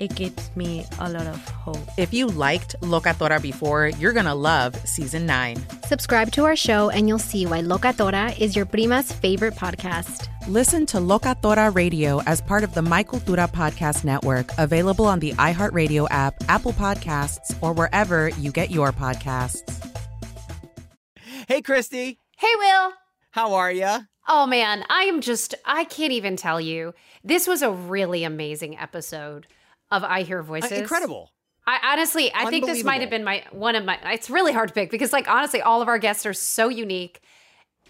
it gives me a lot of hope. If you liked Locatora before, you're going to love season 9. Subscribe to our show and you'll see why Locatora is your prima's favorite podcast. Listen to Locatora Radio as part of the My Cultura Podcast Network, available on the iHeartRadio app, Apple Podcasts, or wherever you get your podcasts. Hey, Christy. Hey, Will. How are you? Oh man, I am just I can't even tell you. This was a really amazing episode of I Hear Voices. Uh, incredible. I honestly, I think this might have been my one of my it's really hard to pick because like honestly all of our guests are so unique.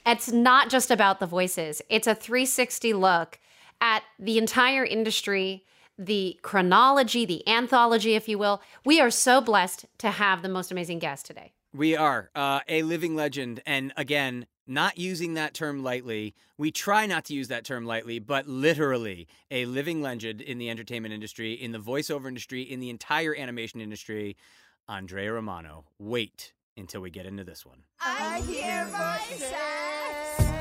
It's not just about the voices. It's a 360 look at the entire industry, the chronology, the anthology if you will. We are so blessed to have the most amazing guest today. We are uh, a living legend and again not using that term lightly. We try not to use that term lightly, but literally a living legend in the entertainment industry, in the voiceover industry, in the entire animation industry, Andrea Romano. Wait until we get into this one. I hear voices.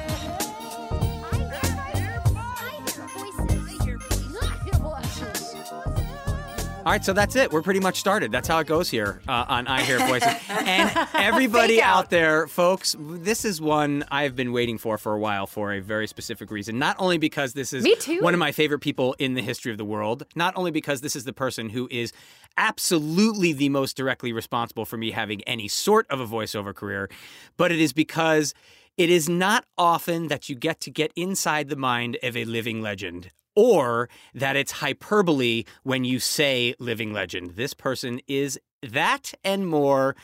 All right, so that's it. We're pretty much started. That's how it goes here uh, on I Hear Voices. and everybody out. out there, folks, this is one I've been waiting for for a while for a very specific reason. Not only because this is one of my favorite people in the history of the world, not only because this is the person who is absolutely the most directly responsible for me having any sort of a voiceover career, but it is because it is not often that you get to get inside the mind of a living legend or that it's hyperbole when you say living legend. This person is that and more.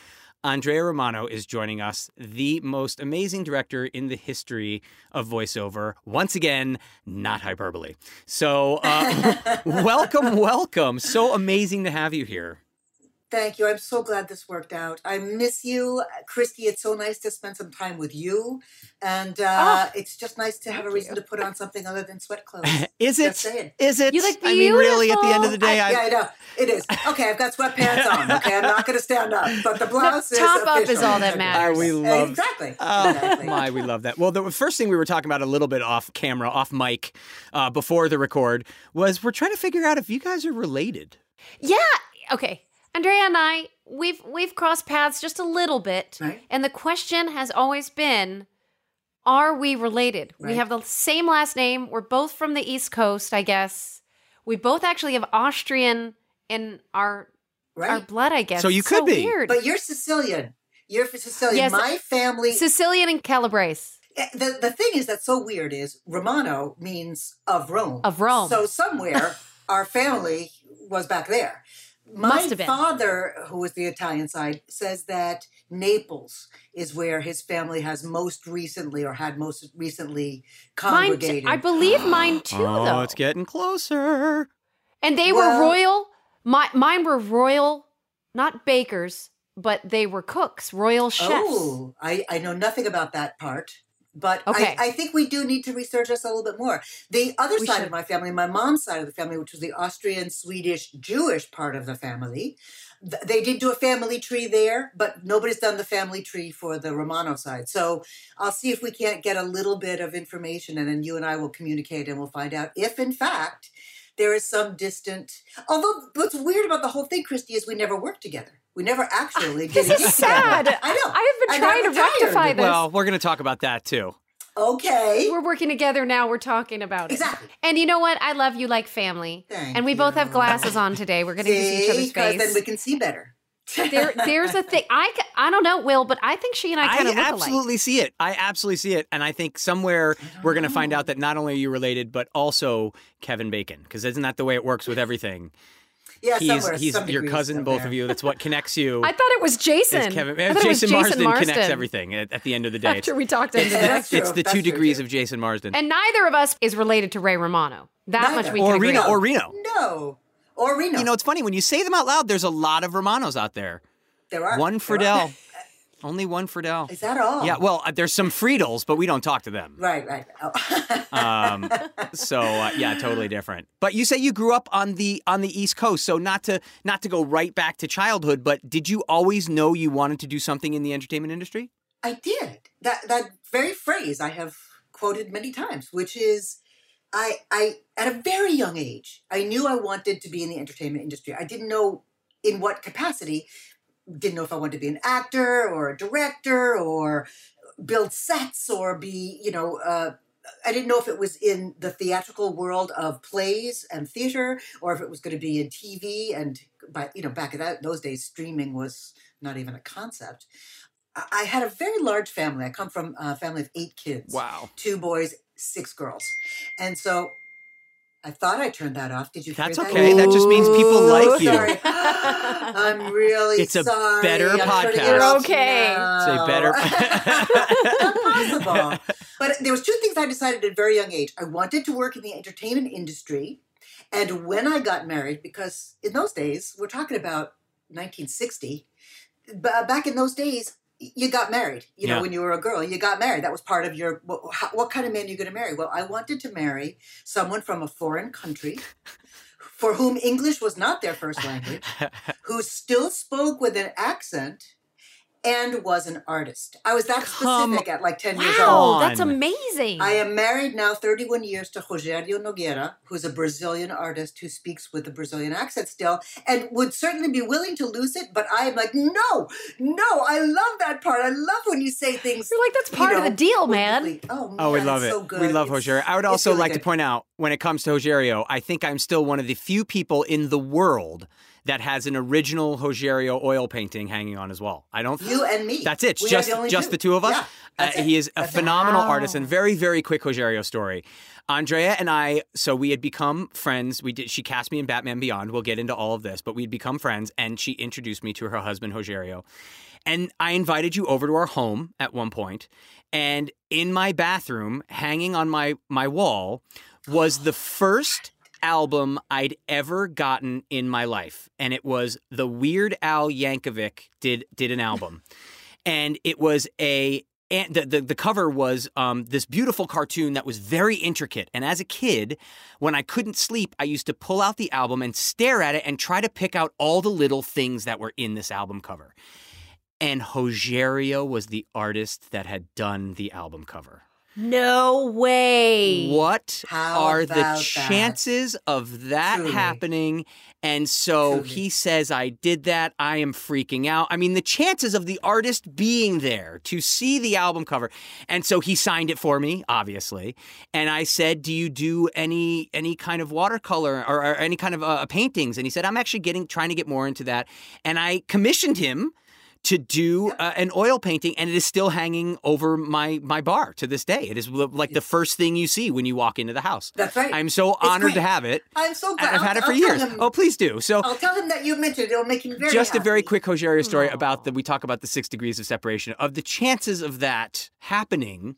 Andrea Romano is joining us, the most amazing director in the history of voiceover. Once again, not hyperbole. So, uh, welcome, welcome. So amazing to have you here. Thank you. I'm so glad this worked out. I miss you, Christy. It's so nice to spend some time with you, and uh, oh, it's just nice to have a reason you. to put on something other than sweat clothes. is it? Is it? You look beautiful. I mean, really, at the end of the day, I, yeah, I know it is. Okay, I've got sweatpants on. Okay, I'm not going to stand up, but the blouse no, is top official. up is all that matters. We love exactly. Oh exactly. my, we love that. Well, the first thing we were talking about a little bit off camera, off mic, uh, before the record was we're trying to figure out if you guys are related. Yeah. Okay. Andrea and I, we've we've crossed paths just a little bit, right. and the question has always been, are we related? Right. We have the same last name. We're both from the East Coast, I guess. We both actually have Austrian in our right. our blood, I guess. So you could so be, weird. but you're Sicilian. You're Sicilian. Yes, My family, Sicilian and Calabrese. Eh, the the thing is that's so weird is Romano means of Rome. Of Rome. So somewhere our family was back there. My father, who is the Italian side, says that Naples is where his family has most recently or had most recently congregated. Mine t- I believe mine too, oh, though. it's getting closer. And they well, were royal. My mine were royal not bakers, but they were cooks, royal chefs. Oh, I, I know nothing about that part. But Okay. I, I think we do need to research this a little bit more. The other We side should. of my family, my mom's side of the family, which was the Austrian, Swedish, Jewish part of the family, th- they did do a family tree there, but nobody's done the family tree for the Romano side. So I'll see if we can't get a little bit of information, and then you and I will communicate, and we'll find out if, in fact, there is some distant. Although what's weird about the whole thing, Christy, is we never worked together. We never actually did This a is sad. together. I know. I have been I trying got to rectify retired. this. Well, we're going to talk about that too. Okay. We're working together now. We're talking about it. Exactly. And you know what? I love you like family. Thank and we both have glasses on today. We're going to see each other's because then we can see better. there, there's a thing. I, I don't know, Will, but I think she and I kind I of look absolutely see it. I absolutely see it. And I think somewhere we're going to find out that not only are you related, but also Kevin Bacon. Because isn't that the way it works with everything? Yeah, he's he's some your cousin, up both of you. That's what connects you. I thought it was Jason. Kevin, I thought it was Jason, Marsden, connects everything at, at the end of the day. After we talked it's, into it's, this. it's the two degrees of Jason Marsden. And neither of us is related to Ray Romano. That much we or can agree Reno, on. or Reno. No. Or Reno. You know, it's funny when you say them out loud. There's a lot of Romanos out there. there are One there are. Friedle, only one Friedle. Is that all? Yeah, well, uh, there's some Friedles, but we don't talk to them. Right, right. Oh. Um, so uh, yeah, totally different. But you say you grew up on the on the East Coast, so not to not to go right back to childhood, but did you always know you wanted to do something in the entertainment industry? I did. That that very phrase I have quoted many times, which is I I at a very young age, I knew I wanted to be in the entertainment industry. I didn't know in what capacity. Didn't know if I wanted to be an actor or a director or build sets or be, you know, uh, I didn't know if it was in the theatrical world of plays and theater or if it was going to be in TV. And by you know, back in that those days, streaming was not even a concept. I I had a very large family. I come from a family of eight kids. Wow. Two boys, six girls. And so I thought I turned that off. Did you That's hear that? That's okay. That just means people like you. Sorry. I'm really It's a sorry. better I'm podcast. You're okay. now. It's a better- Impossible. But there was two things I decided at a very young age. I wanted to work in the entertainment industry. And when I got married, because in those days, we're talking about 1960, b- back in those days, you got married. You know, Yeah. when you were a girl, you got married. That was part of your. What, how, what kind of man are you going to marry? Well, I wanted to marry someone from a foreign country, for whom English was not their first language, who still spoke with an accent, and was an artist. I was that Come specific at like ten years Wow, old. that's amazing. I am married now 31 years to Rogério Nogueira, who's a Brazilian artist who speaks with a Brazilian accent still and would certainly be willing to lose it. But I am like, no, no, I love that part. I love when you say things. You're like, that's you part of the deal, man. quickly. Oh, man, Oh, we love it. so good. we love It's- Rogerio. I would also really like to point out when it comes to Rogerio, I think I'm still one of the few people in the world that has an original Rogerio oil painting hanging on his wall. I don't. You and me. That's it. We just the just two. the two of us. Yeah, Uh, he is a That's phenomenal Wow. artist and very very quick Rogerio story. Andrea and I, so we had become friends. We did. She cast me in Batman Beyond. We'll get into all of this, but we'd become friends, and she introduced me to her husband Rogerio. And I invited you over to our home at one point, and in my bathroom, hanging on my my wall, was the first album I'd ever gotten in my life, and it was the Weird Al Yankovic did did an album, and it was a and the, the, the cover was um, this beautiful cartoon that was very intricate. And as a kid, when I couldn't sleep, I used to pull out the album and stare at it and try to pick out all the little things that were in this album cover. And Rogerio was the artist that had done the album cover. No way. What How are about the that? chances of that Truly. happening? And so Truly. he says, I did that. I am freaking out. I mean, the chances of the artist being there to see the album cover. And so he signed it for me, obviously. And I said, Do you do any any kind of watercolor or, or any kind of uh, paintings? And he said, I'm actually getting trying to get more into that. And I commissioned him to do uh, an oil painting, and it is still hanging over my my bar to this day. It is like the first thing you see when you walk into the house. That's right. I'm so It's honored to have it. I'm so glad. I've had it for I'll years. him- Oh, please do. So I'll tell him that you mentioned it. It'll make him very just a very quick Rogerio story about that we talk about the six degrees of separation of the chances of that happening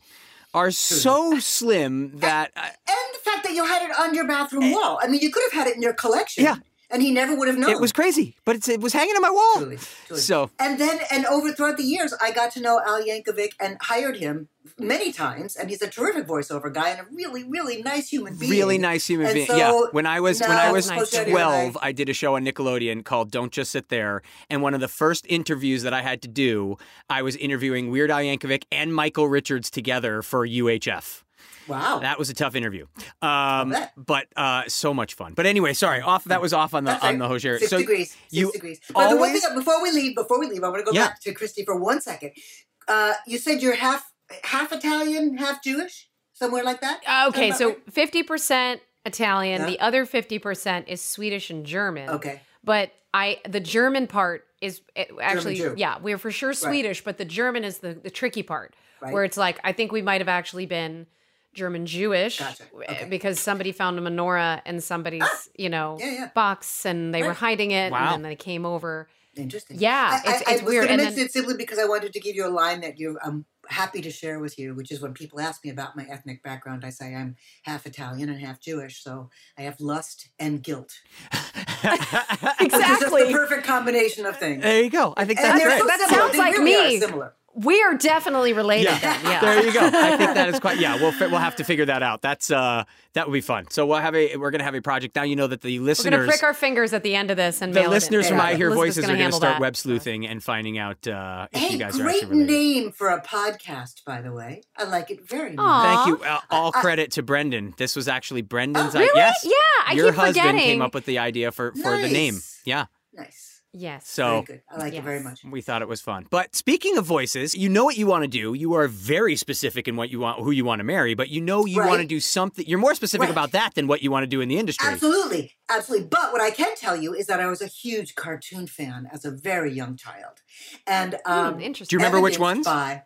are so slim that uh, And the fact that you had it on your bathroom wall. I mean, you could have had it in your collection. Yeah. And he never would have known. It was crazy, but it's, it was hanging on my wall. Truly, truly. So and then and over throughout the years, I got to know Al Yankovic and hired him many times, and he's a terrific voiceover guy and a really really nice human being. Really nice human and being. So yeah. When I was when I was nice. twelve, I did a show on Nickelodeon called "Don't Just Sit There," and one of the first interviews that I had to do, I was interviewing Weird Al Yankovic and Michael Richards together for UHF. Wow, that was a tough interview, um, but uh, so much fun. But anyway, sorry, off that was off on the That's on right. the Hozier. Six so degrees. Six you degrees. But the one thing before we leave, before we leave, I want to go Yeah. back to Christy for one second. Uh, you said you're half half Italian, half Jewish, somewhere like that. Uh, okay, so fifty percent Italian. Yeah. The other fifty percent is Swedish and German. Okay. but I the German part is actually yeah we're for sure Swedish, but the German is the the tricky part Right. where it's like I think we might have actually been German Jewish Gotcha. Eh, okay. because somebody found a menorah in somebody's ah! you know Yeah, yeah. box and they were hiding it Wow. and then they came over. Interesting. Yeah, I, it's, I, it's I weird. going And to then, it simply because I wanted to give you a line that you I'm happy to share with you, which is when people ask me about my ethnic background, I say I'm half Italian and half Jewish, so I have lust and guilt. Which is just exactly. the perfect combination of things. there you go. I think that's they're so That similar. sounds They like really are me. Similar. We are definitely related. Yeah. Then. yeah. There you go. I think that is quite. Yeah, we'll fi- we'll have to figure that out. That's uh that would be fun. So we'll have a we're gonna have a project now. You know that the listeners We're gonna prick our fingers at the end of this and the mail listeners from Yeah. I Hear Voices are gonna going to start that. web sleuthing and finding out uh, if Hey, you guys are great actually related. name for a podcast, by the way. I like it very much. Aw. Thank you. Uh, all I- credit to Brendan. This was actually Brendan's. Oh, i- yes. Yeah, I Your keep husband forgetting. came up with the idea for for the name. Yeah. Nice. Yes. So very good. I like it very much. we thought it was fun. But speaking of voices, you know what you want to do. You are very specific in what you want, who you want to marry. But you know you Right. want to do something. You're more specific Right. about that than what you want to do in the industry. Absolutely, absolutely. But what I can tell you is that I was a huge cartoon fan as a very young child, and um, Hmm, interesting. Do you remember which evidenced ones? By,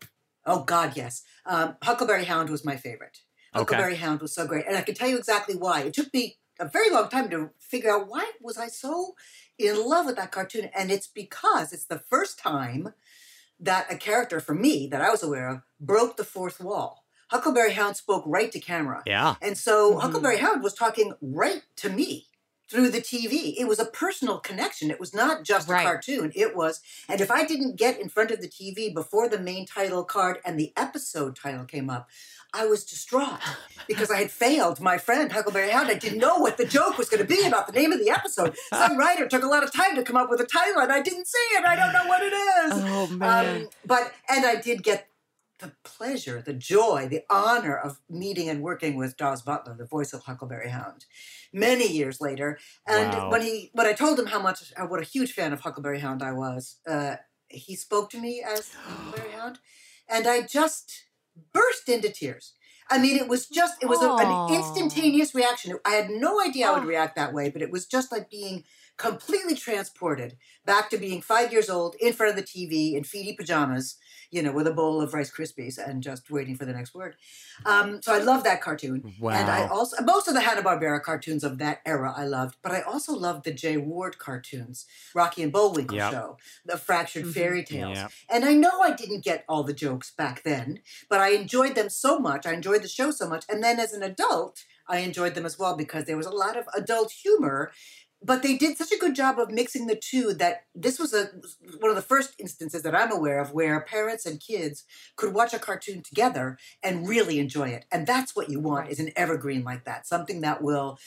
oh God, yes. Um, Huckleberry Hound was my favorite. Okay. Huckleberry Hound was so great, and I can tell you exactly why. It took me a very long time to figure out why was I so in love with that cartoon, and it's because it's the first time that a character for me that I was aware of broke the fourth wall. Huckleberry Hound spoke right to camera. Yeah. And so Mhm. Huckleberry Hound was talking right to me through the TV. It was a personal connection. It was not just Right. a cartoon. It was, and if I didn't get in front of the TV before the main title card and the episode title came up, I was distraught because I had failed my friend Huckleberry Hound. I didn't know what the joke was going to be about the name of the episode. Some writer took a lot of time to come up with a title, and I didn't see it. I don't know what it is. Oh man. Um, but and I did get the pleasure, the joy, the honor of meeting and working with Daws Butler, the voice of Huckleberry Hound, many years later. And Wow. when he when I told him how much uh, what a huge fan of Huckleberry Hound I was, uh, he spoke to me as Huckleberry Hound, and I just burst into tears. I mean, it was just, it was a, an instantaneous reaction. I had no idea I would react that way, but it was just like being completely transported back to being five years old in front of the TV in feety pajamas, you know, with a bowl of Rice Krispies and just waiting for the next word. Um, so I love that cartoon. Wow. And I also, most of the Hanna-Barbera cartoons of that era I loved, but I also loved the Jay Ward cartoons, Rocky and Bullwinkle Yep. Show, the Fractured Mhm. Fairy Tales. Yep. And I know I didn't get all the jokes back then, but I enjoyed them so much. I enjoyed the show so much. And then as an adult, I enjoyed them as well because there was a lot of adult humor. But they did such a good job of mixing the two that this was a one of the first instances that I'm aware of where parents and kids could watch a cartoon together and really enjoy it. And that's what you want is an evergreen like that, something that will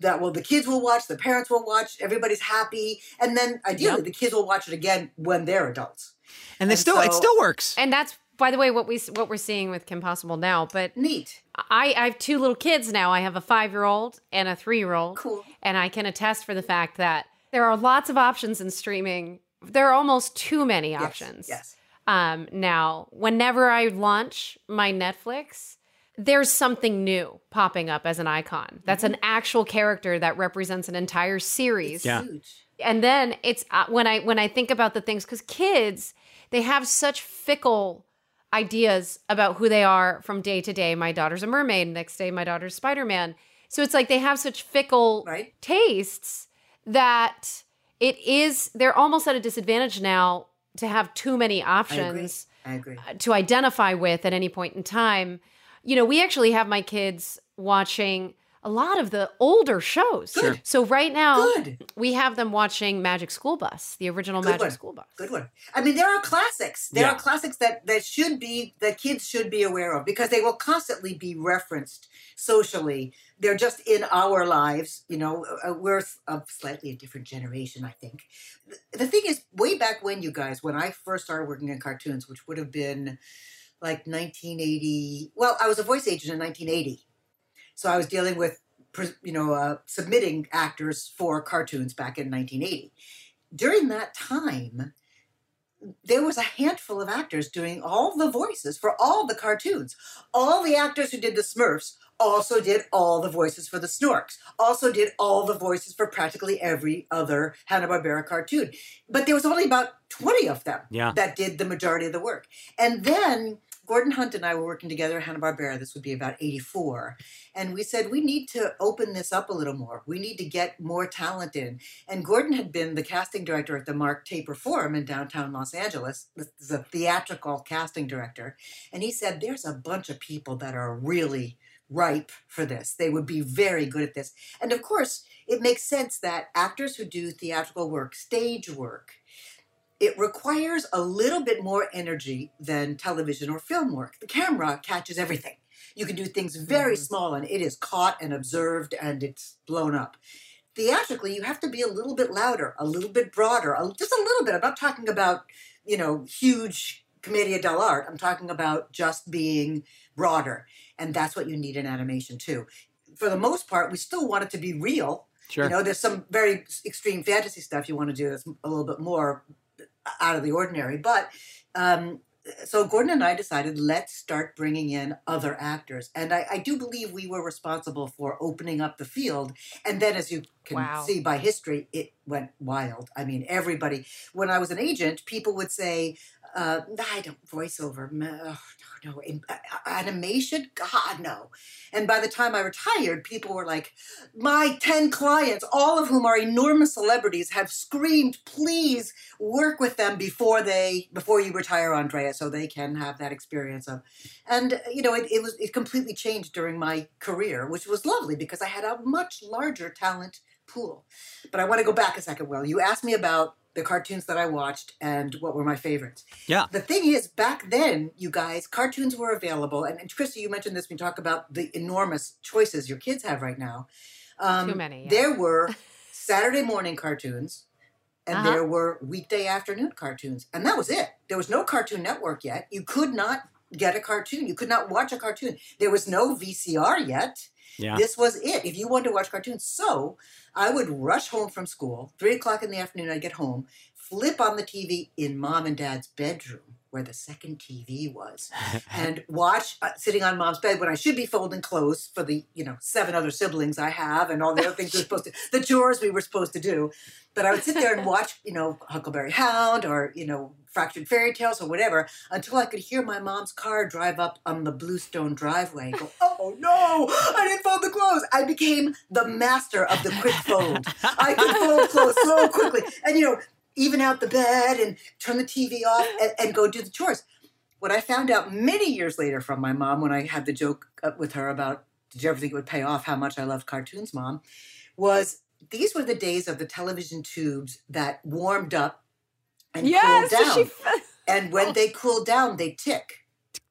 that will the kids will watch, the parents will watch, everybody's happy, and then ideally Yep. the kids will watch it again when they're adults. and they and still it still works. And that's by the way what we what we're seeing with Kim Possible now. But Neat. I, I have two little kids now. I have a five year old and a three year old. Cool. And I can attest for the fact that there are lots of options in streaming. There are almost too many Yes, options. Yes. Um, now, whenever I launch my Netflix, there's something new popping up as an icon. That's an actual character that represents an entire series. Yeah. Huge. And then it's uh, when I when I think about the things because kids they have such fickle ideas about who they are from day to day. My daughter's a mermaid. Next day, my daughter's Spider Man. So it's like they have such fickle Right. tastes that it is they're almost at a disadvantage now to have too many I agree. options I agree. uh, to identify with at any point in time. You know, we actually have my kids watching a lot of the older shows. Good. So right now Good. we have them watching Magic School Bus, the original Magic one. School Bus. Good one. I mean, there are classics. There Yeah. are classics that that should be that kids should be aware of because they will constantly be referenced socially. They're just in our lives. You know, uh, we're a slightly a different generation, I think. The thing is, way back when you guys, when I first started working in cartoons, which would have been like 1980. Well, I was a voice agent in 1980, so I was dealing with you know uh, submitting actors for cartoons back in 1980. During that time, there was a handful of actors doing all the voices for all the cartoons. All the actors who did the Smurfs also did all the voices for the Snorks, also did all the voices for practically every other Hanna-Barbera cartoon. But there was only about 20 of them Yeah. that did the majority of the work. And then Gordon Hunt and I were working together at Hanna-Barbera. This would be about 84. And we said, we need to open this up a little more. We need to get more talent in. And Gordon had been the casting director at the Mark Taper Forum in downtown Los Angeles. the theatrical casting director. And he said, there's a bunch of people that are really ripe for this. They would be very good at this. And of course, it makes sense that actors who do theatrical work, stage work, it requires a little bit more energy than television or film work. The camera catches everything. You can do things very mm-hmm. small and it is caught and observed and it's blown up. Theatrically, you have to be a little bit louder, a little bit broader, a- just a little bit. I'm not talking about, you know, huge commedia dell'arte. I'm talking about just being broader. And that's what you need in animation too. For the most part, we still want it to be real. Sure. You know, there's some very extreme fantasy stuff you want to do that's a little bit more out of the ordinary. But um, so Gordon and I decided let's start bringing in other actors, and I, I do believe we were responsible for opening up the field. And then, as you can Wow. see by history, it went wild. I mean, everybody. When I was an agent, people would say, uh, "I don't voiceover." ugh, No, no, uh, animation. God, no. And by the time I retired, people were like, my 10 clients, all of whom are enormous celebrities, have screamed, please work with them before they before you retire, Andrea, so they can have that experience of and you know, it, it was it completely changed during my career, which was lovely because I had a much larger talent pool. But I want to go back a second, Will. You asked me about the cartoons that I watched and what were my favorites. Yeah. The thing is, back then, you guys, cartoons were available, and, and Krista, you mentioned this when you talk about the enormous choices your kids have right now. Um, Too many, yeah. There were Saturday morning cartoons, and Uh-huh. there were weekday afternoon cartoons, and that was it. There was no Cartoon Network yet. You could not get a cartoon. You could not watch a cartoon. There was no VCR yet. Yeah. This was it. If you wanted to watch cartoons, so I would rush home from school, three o'clock in the afternoon. I'd get home, flip on the TV in mom and dad's bedroom where the second TV was, and watch uh, sitting on mom's bed when I should be folding clothes for the you know seven other siblings I have and all the other things we're supposed to the chores we were supposed to do. But I would sit there and watch you know Huckleberry Hound or you know Fractured Fairy Tales or whatever until I could hear my mom's car drive up on the Bluestone driveway. Go, oh no, I didn't fold the clothes. I became the master of the quick fold. I could fold clothes so quickly, and you know even out the bed and turn the TV off and, and go do the chores. What I found out many years later from my mom when I had the joke uh, with her about, did you ever think it would pay off how much I loved cartoons, mom? Was these were the days of the television tubes that warmed up and Yes, cooled down. she- and when they cool down, they tick.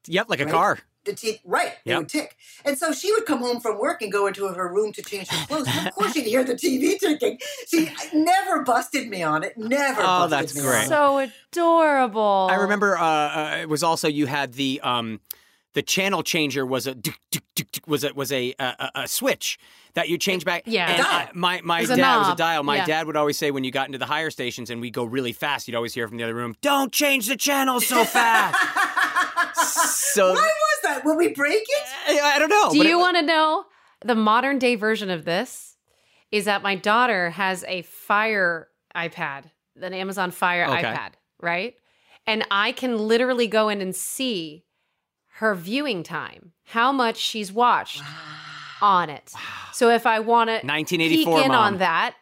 Yep, like a Right? car. The t- right, they Yep. would tick. And so she would come home from work and go into her room to change her clothes. Of course, she'd hear the TV ticking. She never busted me on it. Never. Oh, busted that's me great. On it. So adorable. I remember uh, uh, it was also you had the um, the channel changer was a was a was a, a a switch that you change back. Yeah. and I- my my was dad a was a dial. My Yeah. dad would always say when you got into the higher stations and we go really fast, you'd always hear from the other room, "Don't change the channel so fast." so Why was that? Will we break it? I, I don't know. Do you want to know the modern day version of this? Is that my daughter has a Fire iPad, an Amazon Fire Okay. iPad, right? And I can literally go in and see her viewing time, how much she's watched on it. So if I want to 1984, peek in Mom. on that,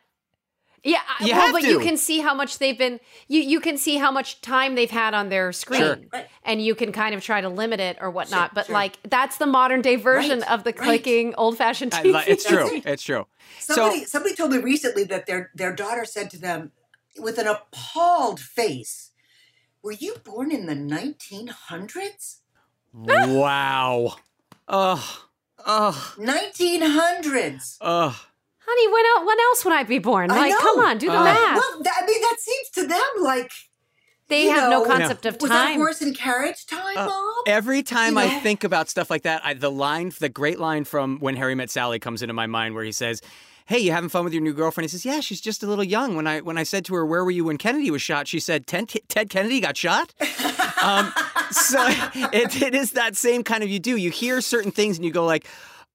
Yeah, you well, have but to. you can see how much they've been. You you can see how much time they've had on their screen, Sure. and you can kind of try to limit it or whatnot. Sure, but sure. like that's the modern day version Right, of the right. clicking old fashioned I TV. li- it's true. it. It's true. Somebody So somebody told me recently that their their daughter said to them with an appalled face, "Were you born in the 1900s?" wow. Ugh. Ugh. 1900s. Ugh. Honey, when el- when else would I be born? Like, come on, do the Uh, math. Well, that, I mean, that seems to them like they you have no know, concept of was that time. horse and carriage time, Uh, Mom? Every time You I know? think about stuff like that, I, the line, the great line from When Harry Met Sally comes into my mind where he says, Hey, you having fun with your new girlfriend? He says, Yeah, she's just a little young. When I when I said to her, Where were you when Kennedy was shot? She said, Ted, Ted Kennedy got shot? um, so it, it is that same kind of you do. You hear certain things and you go like,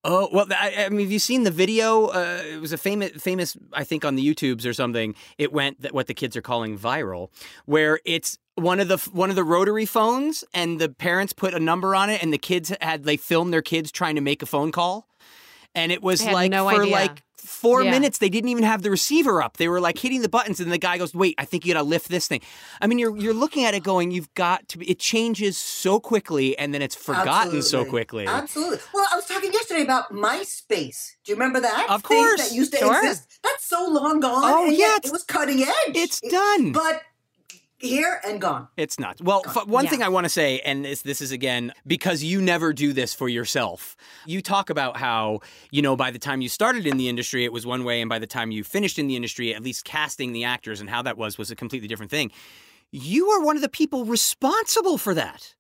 Oh well, I, I mean, have you seen the video? Uh, it was a famous, famous, I think, on the YouTubes or something. It went what the kids are calling viral, where it's one of the one of the rotary phones, and the parents put a number on it, and the kids had they filmed their kids trying to make a phone call, and it was like no for idea. like four Yeah. minutes they didn't even have the receiver up. They were like hitting the buttons, and the guy goes, "Wait, I think you got to lift this thing." I mean, you're you're looking at it going, "You've got to." Be, it changes so quickly, and then it's forgotten so quickly. Absolutely. Well, I was talking yesterday about MySpace. Do you remember that? Of thing course. That used to Sure. exist. That's so long gone. Oh, yeah, It was cutting edge. It's It- done. But here and gone. It's not. Well, f- one Yeah. thing I want to say, and this, this is again because you never do this for yourself. You talk about how, you know, by the time you started in the industry, it was one way, and by the time you finished in the industry, at least casting the actors and how that was, was a completely different thing. You are one of the people responsible for that.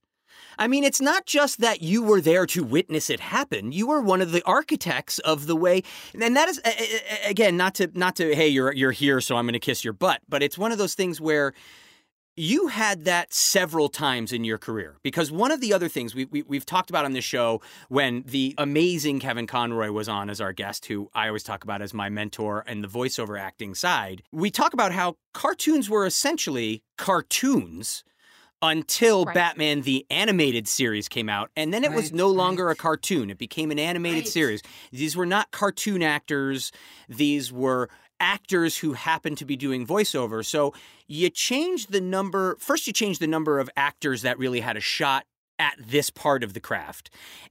I mean, it's not just that you were there to witness it happen. You were one of the architects of the way, and that is again not to not to hey you're you're here so I'm going to kiss your butt, but it's one of those things where you had that several times in your career because one of the other things we, we, we've talked about on this show when the amazing Kevin Conroy was on as our guest, who I always talk about as my mentor and the voiceover acting side, we talk about how cartoons were essentially cartoons until Right. Batman the animated series came out and then it was no longer right. a cartoon it became an animated Right. series these were not cartoon actors these were actors who happen to be doing voiceover so you change the number first you change the number of actors that really had a shot at this part of the craft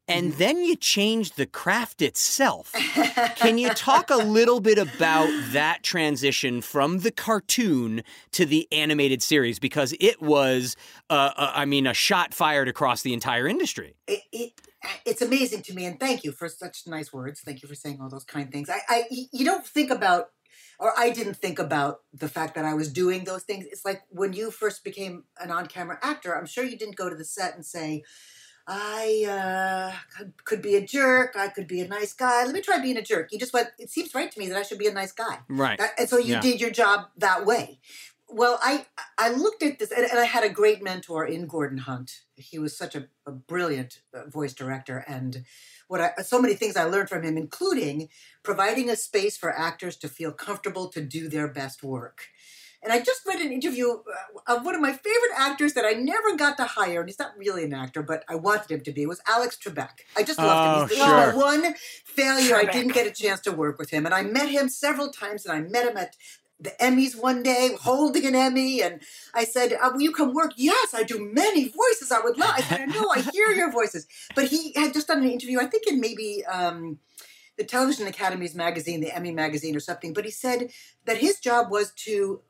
and Mm-hmm. then you change the craft itself can you talk a little bit about that transition from the cartoon to the animated series because it was uh, uh, i mean a shot fired across the entire industry It, it, it's amazing to me, and thank you for such nice words. Thank you for saying all those kind things. I, I, you don't think about, or I didn't think about the fact that I was doing those things. It's like when you first became an on-camera actor. I'm sure you didn't go to the set and say, I uh, could- could be a jerk. I could be a nice guy. Let me try being a jerk. You just went. It seems right to me that I should be a nice guy. right That- and so you Yeah. did your job that way. Well, I I looked at this, and, and I had a great mentor in Gordon Hunt. He was such a, a brilliant uh, voice director, and what I so many things I learned from him, including providing a space for actors to feel comfortable to do their best work. And I just read an interview uh, of one of my favorite actors that I never got to hire, and he's not really an actor, but I wanted him to be. Was Alex Trebek. I just loved him. He's Oh, the sure. one failure I didn't get a chance to work with him, and I met him several times, and I met him at the Emmys one day, holding an Emmy, and I said, uh, "Will you come work?" Yes, I do many voices. I would love. I said, "I know, I hear your voices." But he had just done an interview, I think in maybe um, the Television Academy's magazine, the Emmy magazine, or something. But he said that his job was to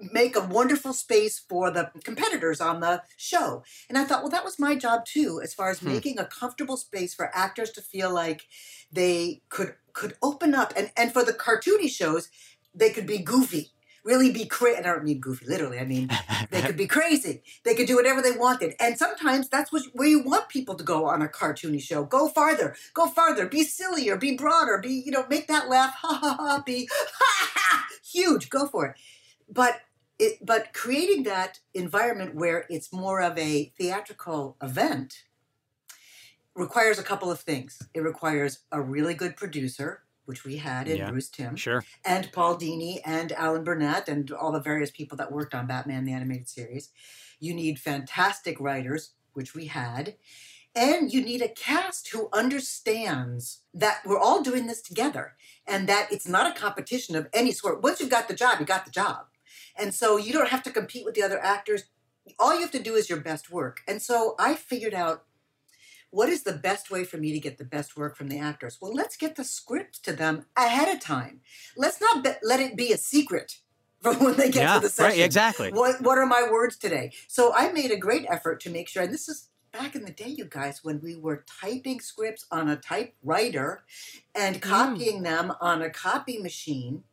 make a wonderful space for the competitors on the show. And I thought, well, that was my job too, as far as Hmm. making a comfortable space for actors to feel like they could could open up and and for the cartoony shows they could be goofy really be crazy. I don't mean goofy, literally. I mean they could be crazy. They could do whatever they wanted, and sometimes that's what, where you want people to go on a cartoony show. Go farther, go farther, be sillier, be broader, be you know make that laugh, ha ha ha, be ha ha, huge. Go for it. But it, but creating that environment where it's more of a theatrical event requires a couple of things. It requires a really good producer, which we had in Yeah. Bruce Timm sure and Paul Dini and Alan Burnett and all the various people that worked on Batman the animated series. You need fantastic writers, which we had, And you need a cast who understands that we're all doing this together and that it's not a competition of any sort. Once you've got the job, you got the job. And so you don't have to compete with the other actors. All you have to do is your best work. And so I figured out what is the best way for me to get the best work from the actors? Well, let's get the script to them ahead of time. Let's not be- let it be a secret from when they get yeah, to the session. Right, exactly. What What are my words today? So I made a great effort to make sure, and this is back in the day, you guys, when we were typing scripts on a typewriter and mm. copying mm. them on a copy machine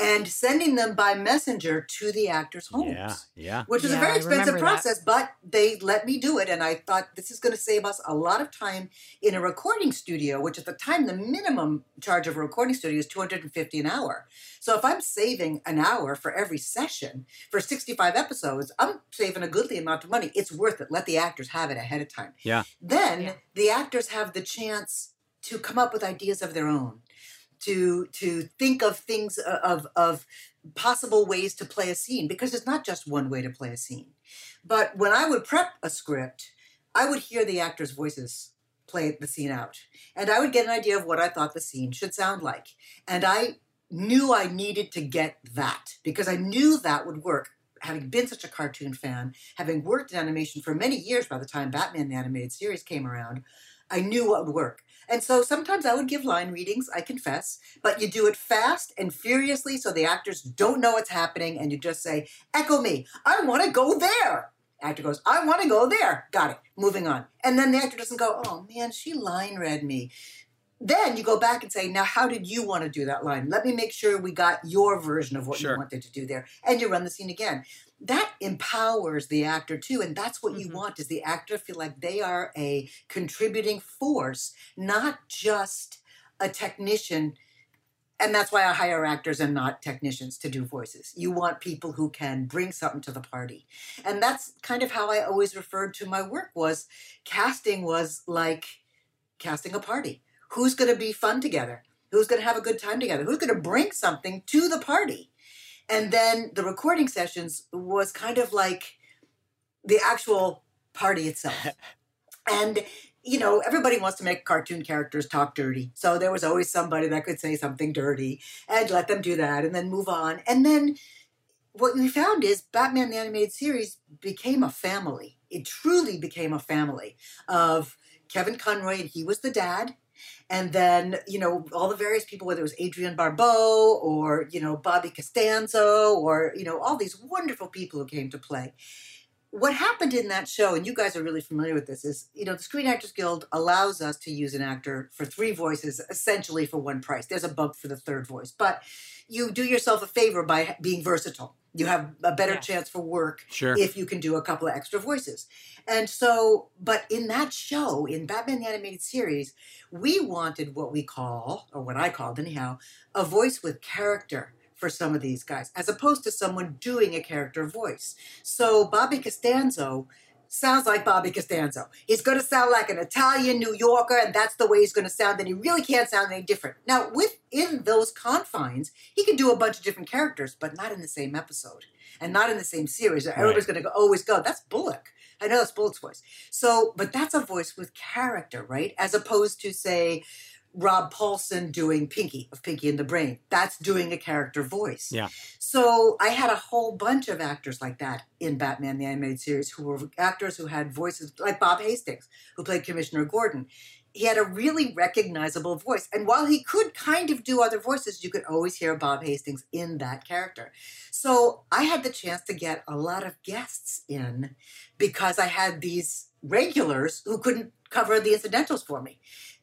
and sending them by messenger to the actors' homes. Yeah, yeah. Which is yeah, a very expensive process, that. but they let me do it. And I thought this is going to save us a lot of time in a recording studio, which at the time, the minimum charge of a recording studio is 250 an hour. So if I'm saving an hour for every session for 65 episodes, I'm saving a goodly amount of money. It's worth it. Let the actors have it ahead of time. Yeah. Then yeah. the actors have the chance to come up with ideas of their own to to think of things uh, of of possible ways to play a scene because it's not just one way to play a scene. But when I would prep a script, I would hear the actors' voices play the scene out, and I would get an idea of what I thought the scene should sound like, and I knew I needed to get that because I knew that would work. Having been such a cartoon fan, having worked in animation for many years by the time Batman the Animated Series came around, I knew what would work. And so sometimes I would give line readings, I confess, but you do it fast and furiously so the actors don't know what's happening and you just say, Echo me, I want to go there. Actor goes, I want to go there. Got it. Moving on. And then the actor doesn't go, oh man, she line read me. Then you go back and say, now how did you want to do that line? Let me make sure we got your version of what sure. you wanted to do there. And you run the scene again that empowers the actor too and that's what mm-hmm. you want is the actor feel like they are a contributing force not just a technician and that's why I hire actors and not technicians to do voices. You want people who can bring something to the party. And that's kind of how I always referred to my work was casting was like casting a party. Who's going to be fun together? Who's going to have a good time together? Who's going to bring something to the party? And then the recording sessions was kind of like the actual party itself. and you know, everybody wants to make cartoon characters talk dirty. So there was always somebody that could say something dirty and let them do that and then move on. And then what we found is Batman the Animated Series became a family. It truly became a family of Kevin Conroy, and he was the dad and then you know all the various people whether it was adrienne barbeau or you know bobby costanzo or you know all these wonderful people who came to play what happened in that show and you guys are really familiar with this is you know the screen actors guild allows us to use an actor for three voices essentially for one price there's a bump for the third voice but you do yourself a favor by being versatile you have a better yes. chance for work sure. if you can do a couple of extra voices. And so, but in that show, in Batman the Animated Series, we wanted what we call, or what I called anyhow, a voice with character for some of these guys, as opposed to someone doing a character voice. So Bobby Costanzo sounds like Bobby Costanzo. He's going to sound like an Italian New Yorker, and that's the way he's going to sound. And he really can't sound any different. Now, within those confines, he can do a bunch of different characters, but not in the same episode and not in the same series. Right. Everybody's going to go, oh, always go. That's Bullock. I know that's Bullock's voice. So, but that's a voice with character, right? As opposed to say. Rob Paulsen doing Pinky of Pinky and the Brain. That's doing a character voice. Yeah. So I had a whole bunch of actors like that in Batman the Animated Series who were actors who had voices like Bob Hastings, who played Commissioner Gordon. He had a really recognizable voice. And while he could kind of do other voices, you could always hear Bob Hastings in that character. So I had the chance to get a lot of guests in because I had these regulars who couldn't cover the incidentals for me.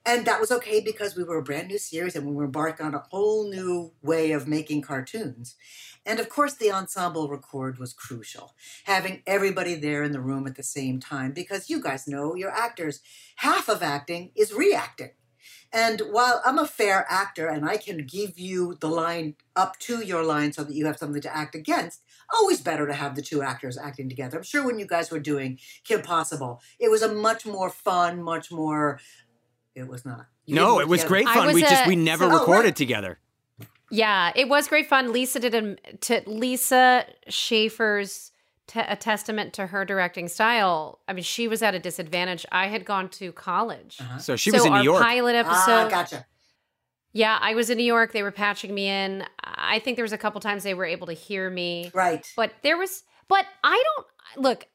And that was okay because we were a brand new series and we were embarking on a whole new way of making cartoons. And of course, the ensemble record was crucial, having everybody there in the room at the same time, because you guys know your actors, half of acting is reacting. And while I'm a fair actor and I can give you the line up to your line so that you have something to act against, always better to have the two actors acting together. I'm sure when you guys were doing Kim Possible, it was a much more fun, much more it was not. You no, it was together. great fun. We a, just we never so, recorded oh, right. together. Yeah, it was great fun. Lisa did a to Lisa Schaffer's te- a testament to her directing style. I mean, she was at a disadvantage. I had gone to college, uh-huh. so she was in New York. Pilot episode. Ah, gotcha. Yeah, I was in New York. They were patching me in. I think there was a couple times they were able to hear me. Right. But there was. But I don't look.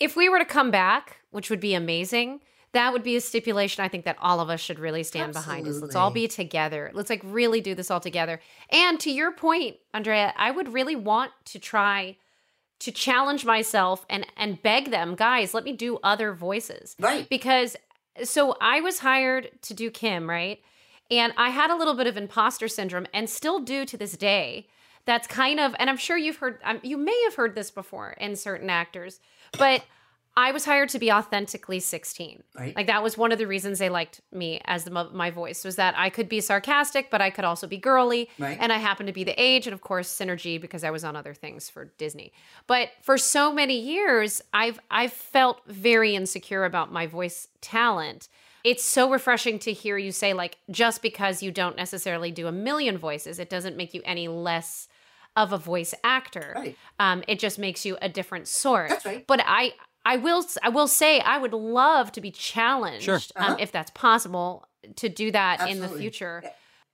If we were to come back, which would be amazing, that would be a stipulation I think that all of us should really stand Absolutely. behind is let's all be together. Let's like really do this all together. And to your point, Andrea, I would really want to try to challenge myself and and beg them, guys, let me do other voices. Right. Because so I was hired to do Kim, right? And I had a little bit of imposter syndrome and still do to this day. That's kind of, and I'm sure you've heard, um, you may have heard this before in certain actors, but I was hired to be authentically 16. Right. Like that was one of the reasons they liked me as the, my voice was that I could be sarcastic, but I could also be girly. Right. And I happened to be the age, and of course synergy because I was on other things for Disney. But for so many years, I've I've felt very insecure about my voice talent. It's so refreshing to hear you say like just because you don't necessarily do a million voices, it doesn't make you any less of a voice actor. Right. Um, it just makes you a different sort. That's right. But I I will I will say I would love to be challenged sure. um, uh-huh. if that's possible to do that Absolutely. in the future.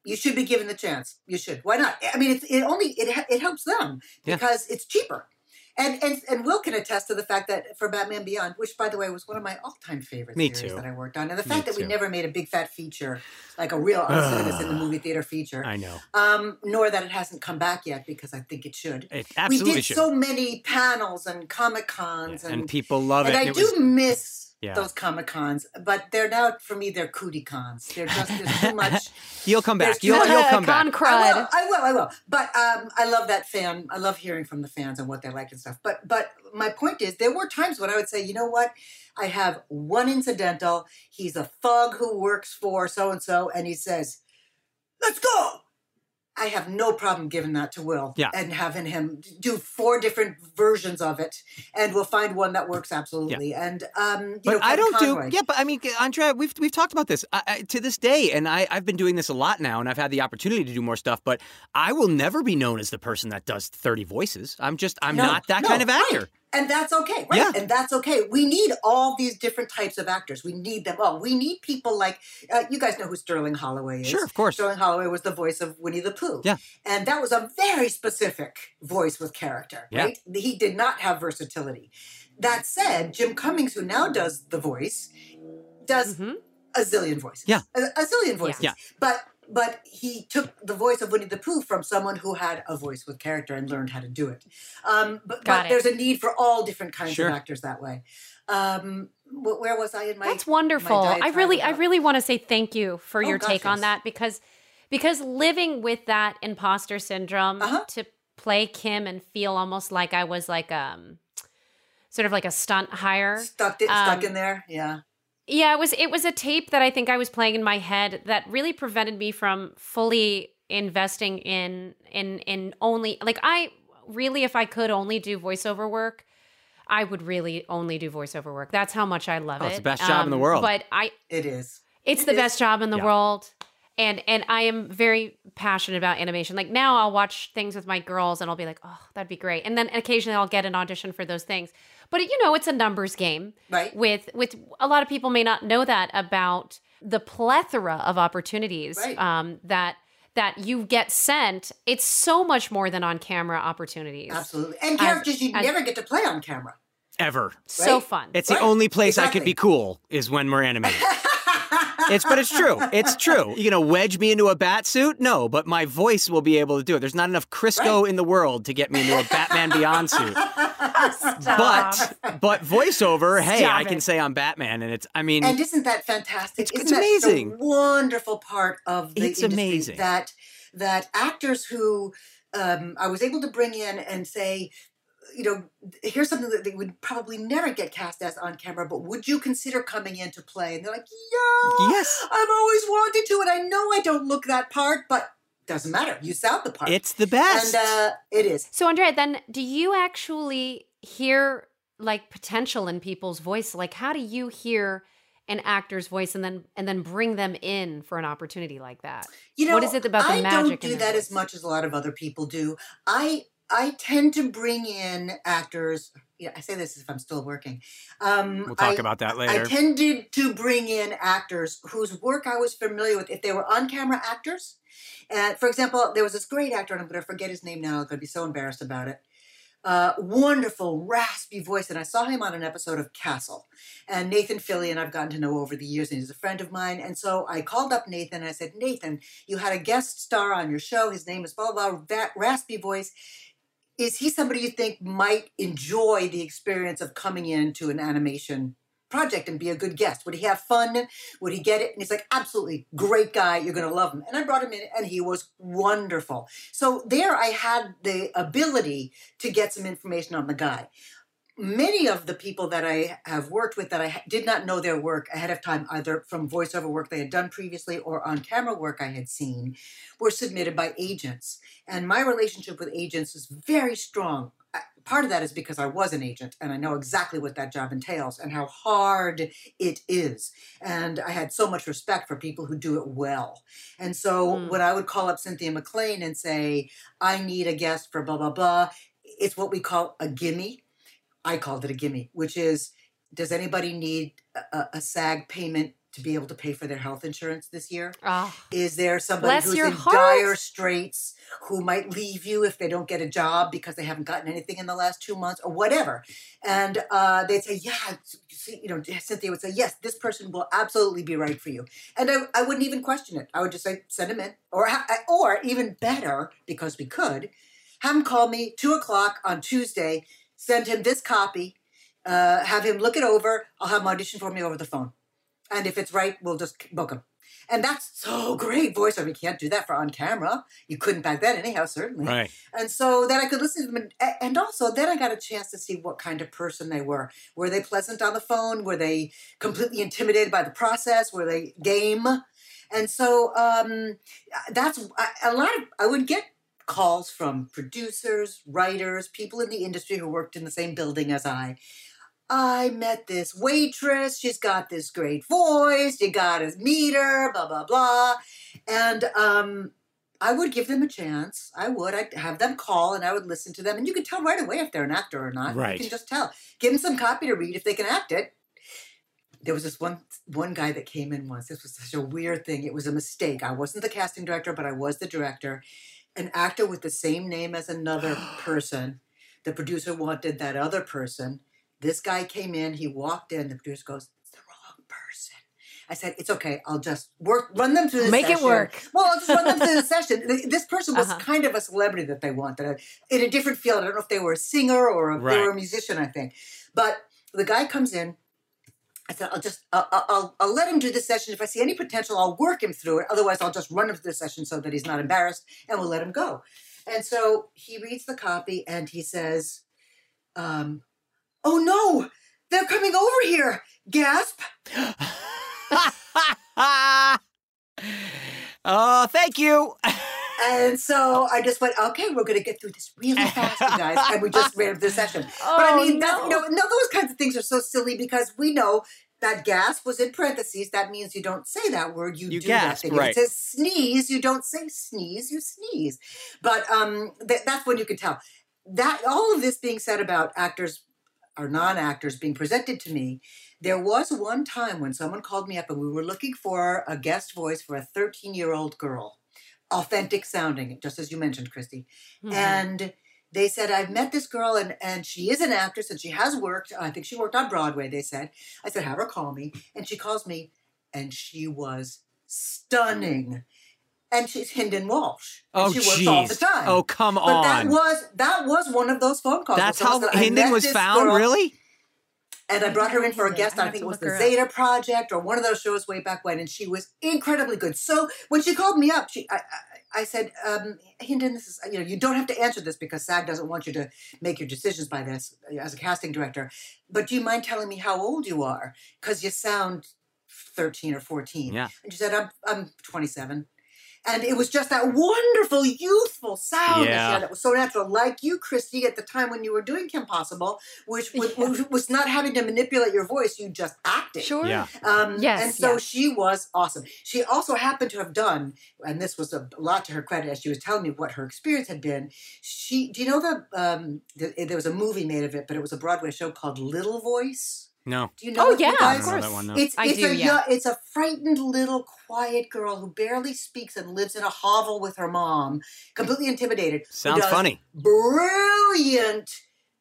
You should be given the chance. You should. Why not? I mean, it's, it only it it helps them because yeah. it's cheaper. And, and and Will can attest to the fact that for Batman Beyond, which by the way was one of my all time favorite Me series too. that I worked on, and the fact Me that we too. never made a big fat feature like a real Arsenis in the movie theater feature, I know. um, nor that it hasn't come back yet because I think it should. It we did should. so many panels and comic cons, and, and, people love and it. I it do was- miss Yeah. those comic cons, but they're now for me they're cootie cons. They're just there's too much. You'll come back. You'll, you'll come Con back. crud. I will, I will, I will. But um, I love that fan. I love hearing from the fans and what they like and stuff. But but my point is, there were times when I would say, you know what, I have one incidental. He's a thug who works for so and so, and he says, "Let's go." I have no problem giving that to Will Yeah. and having him do four different versions of it, and we'll find one that works absolutely. And um, you But know, I don't Conroy. do. Yeah, but I mean, Andrea, we've we've talked about this I, I, to this day, and I I've been doing this a lot now, and I've had the opportunity to do more stuff. But I will never be known as the person that does thirty voices. I'm just I'm No, not that no, kind of actor. right. And that's okay, right? Yeah. And that's okay. We need all these different types of actors. We need them all. We need people like uh, you guys know who Sterling Holloway is. Sure, of course. Sterling Holloway was the voice of Winnie the Pooh. Yeah. And that was a very specific voice with character, Yeah. right? He did not have versatility. That said, Jim Cummings, who now does the voice, does Mhm. a zillion voices. Yeah. A, a zillion voices. Yeah. But but he took the voice of Winnie the Pooh from someone who had a voice with character and learned how to do it. Um, but Got but it. there's a need for all different kinds Sure. of actors that way. Um, where was I in my? That's wonderful. my I diatribe really, I really want to say thank you for Oh, your gosh, take on that because, because living with that imposter syndrome Uh-huh. to play Kim and feel almost like I was like um, sort of like a stunt hire. stuck it, stuck um, in there. Yeah. Yeah, it was it was a tape that I think I was playing in my head that really prevented me from fully investing in in in only like I really if I could only do voiceover work, I would really only do voiceover work. That's how much I love Oh, it. it's the best job in the um, world. But I It is. it's It the is. best job in the Yeah. world. And and I am very passionate about animation. Like now I'll watch things with my girls and I'll be like, "Oh, that'd be great." And then occasionally I'll get an audition for those things. But you know, it's a numbers game Right. with with a lot of people may not know that about the plethora of opportunities Right. um, that that you get sent. It's so much more than on camera opportunities. Absolutely. And As- characters you as- never get to play on camera. Ever. So fun. It's Right. the only place I Exactly. could be cool is when we're animated. it's but it's true. It's true. You gonna wedge me into a bat suit? No, but my voice will be able to do it. There's not enough Crisco in the world to get me into a Batman Beyond suit. But but voiceover, hey, Stop I can say I'm Batman, and it's I mean And isn't that fantastic? It's- isn't it's that amazing. The wonderful part of the It's industry amazing. that that actors who um, I was able to bring in and say, you know, here's something that they would probably never get cast as on camera, but would you consider coming in to play? And they're like, yeah, Yes. I've always wanted to, and I know I don't look that part, but doesn't matter. You sound the part. it's the best. and uh, it is. So Andrea, then do you actually hear like potential in people's voice? Like how do you hear an actor's voice and then and then bring them in for an opportunity like that? You know, What is it about the I magic don't do their that as much as a lot of other people do. I I tend to bring in actors yeah, I say this if I'm still working. Um, we'll talk I, about that later. I tended to bring in actors whose work I was familiar with. If they were on camera actors, and for example, there was this great actor, and I'm going to forget his name now. I'm going to be so embarrassed about it. Uh, wonderful, raspy voice, and I saw him on an episode of Castle. And Nathan Fillion, I've gotten to know over the years, and he's a friend of mine. And so I called up Nathan, and I said, Nathan, you had a guest star on your show. His name is blah blah blah. That raspy voice is he somebody you think might enjoy the experience of coming into an animation project and be a good guest? Would he have fun? Would he get it? And he's like, absolutely, great guy. You're going to love him. And I brought him in, and he was wonderful. So there I had the ability to get some information on the guy many of the people that I have worked with that I did not know their work ahead of time, either from voiceover work they had done previously or on camera work I had seen, were submitted by agents. And my relationship with agents is very strong. Part of that is because I was an agent and I know exactly what that job entails and how hard it is. And I had so much respect for people who do it well. And so mm. when I would call up Cynthia McLean and say, I need a guest for blah, blah, blah, it's what we call a gimme I called it a gimme, which is does anybody need a, a, SAG payment to be able to pay for their health insurance this year? Oh, is there somebody who's in heart. dire straits who might leave you if they don't get a job because they haven't gotten anything in the last two months or whatever? And uh, they'd say, yeah, you know, Cynthia would say, yes, this person will absolutely be right for you. And I, I wouldn't even question it. I would just say, send him in. Or, or even better, because we could, have him call me two o'clock on Tuesday send him this copy, uh, have him look it over. I'll have him audition for me over the phone. And if it's right, we'll just book them. And that's so great Voice, voiceover. You can't do that for on camera. You couldn't back then, anyhow, certainly. Right. And so then I could listen to them. And, and also, then I got a chance to see what kind of person they were. Were they pleasant on the phone? Were they completely intimidated by the process? Were they game? And so um, that's a lot of, I would get calls from producers, writers, people in the industry who worked in the same building as I. I met this waitress. She's got this great voice. You got to meet her, blah, blah, blah. And um, I would give them a chance. I would. I'd have them call and I would listen to them. And you can tell right away if they're an actor or not. Right. You can just tell. Give them some copy to read if they can act it. There was this one one guy that came in once. This was such a weird thing. It was a mistake. I wasn't the casting director, but I was the director an actor with the same name as another person. The producer wanted that other person. This guy came in, he walked in, the producer goes, It's the wrong person. I said, It's okay, I'll just work run them through the session. Make session. it work. Well, I'll just run them through the session. This person was uh-huh. kind of a celebrity that they wanted in a different field. I don't know if they were a singer or if right. they were a musician, I think. But the guy comes in, I said, I'll just, I'll, I'll, I'll, let him do this session. If I see any potential, I'll work him through it. Otherwise, I'll just run him through the session so that he's not embarrassed and we'll let him go. And so he reads the copy and he says, um, Oh no, they're coming over here. Gasp. oh, thank you. And so I just went, okay, we're going to get through this really fast, you guys. And we just ran the session. Oh, but I mean, no. that, you know, no, those kinds of things are so silly because we know that gasp was in parentheses. That means you don't say that word. You, you do gasp, that thing. right. If it says sneeze, you don't say sneeze, you sneeze. But um, th- that's when you can tell. That all of this being said about actors or non-actors being presented to me, there was one time when someone called me up and we were looking for a guest voice for a 13-year-old girl authentic sounding, just as you mentioned, Christy. Mm-hmm. And they said, I've met this girl and, and she is an actress and she has worked. I think she worked on Broadway, they said. I said, have her call me. And she calls me and she was stunning. And she's Hynden Walsh. Oh, she works all the time. Oh, come but on. that was that was one of those phone calls. That's how Hynden was found, girl. really? And I brought her in for a guest. I think it was the Zeta Project or one of those shows way back when, and she was incredibly good. So when she called me up, she I, I, I said, um, Hynden, this is you know you don't have to answer this because SAG doesn't want you to make your decisions by this as a casting director. But do you mind telling me how old you are? Because you sound thirteen or fourteen. Yeah. And she said, I'm I'm 27. And it was just that wonderful youthful sound Yeah. that was so natural like you christy at the time when you were doing kim possible which was, was not having to manipulate your voice you just acted Sure. Yeah. um, Yes, and so yeah. she was awesome she also happened to have done and this was a lot to her credit as she was telling me what her experience had been she do you know the um the, there was a movie made of it but it was a broadway show called little voice No. do you know Oh, it, you yeah, of guys? I course. that one, no. It's I it's do, a yeah. it's a frightened little quiet girl who barely speaks and lives in a hovel with her mom, completely intimidated. who Sounds does funny. Brilliant,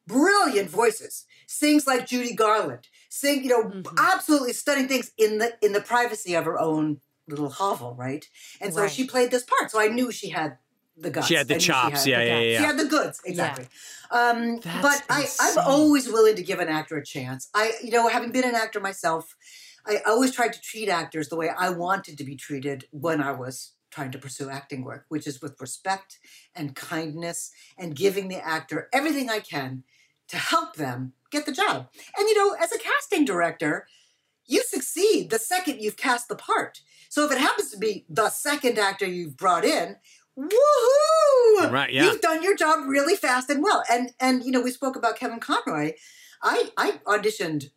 brilliant voices. Sings like Judy Garland. Sing, you know, Mhm. absolutely stunning things in the in the privacy of her own little hovel, right? And so Right. she played this part. So I knew she had the guts. She had the chops. had Yeah, the yeah, guts. yeah, She had the goods, exactly. Um, but I, I'm always willing to give an actor a chance. I, you know, having been an actor myself, I always tried to treat actors the way I wanted to be treated when I was trying to pursue acting work, which is with respect and kindness and giving the actor everything I can to help them get the job. And you know, as a casting director, you succeed the second you've cast the part. So if it happens to be the second actor you've brought in, woohoo! Right, yeah. You've done your job really fast and well. And and you know, we spoke about Kevin Conroy. I I auditioned.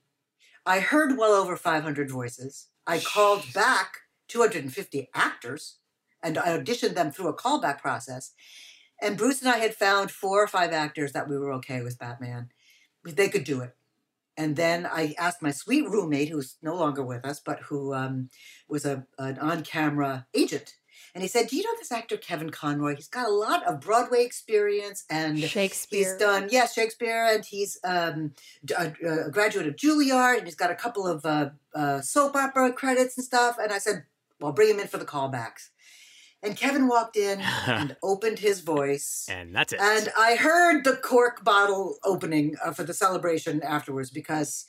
I heard well over 500 voices. I called back 250 actors and I auditioned them through a callback process. And Bruce and I had found four or five actors that we were okay with Batman. They could do it. And then I asked my sweet roommate, who's no longer with us, but who um, was a, an on camera agent. And he said, Do you know this actor, Kevin Conroy? He's got a lot of Broadway experience and Shakespeare. He's done, yes, Shakespeare, and he's um, a, a graduate of Juilliard, and he's got a couple of uh, uh, soap opera credits and stuff. And I said, Well, bring him in for the callbacks. And Kevin walked in and opened his voice. And that's it. And I heard the cork bottle opening uh, for the celebration afterwards because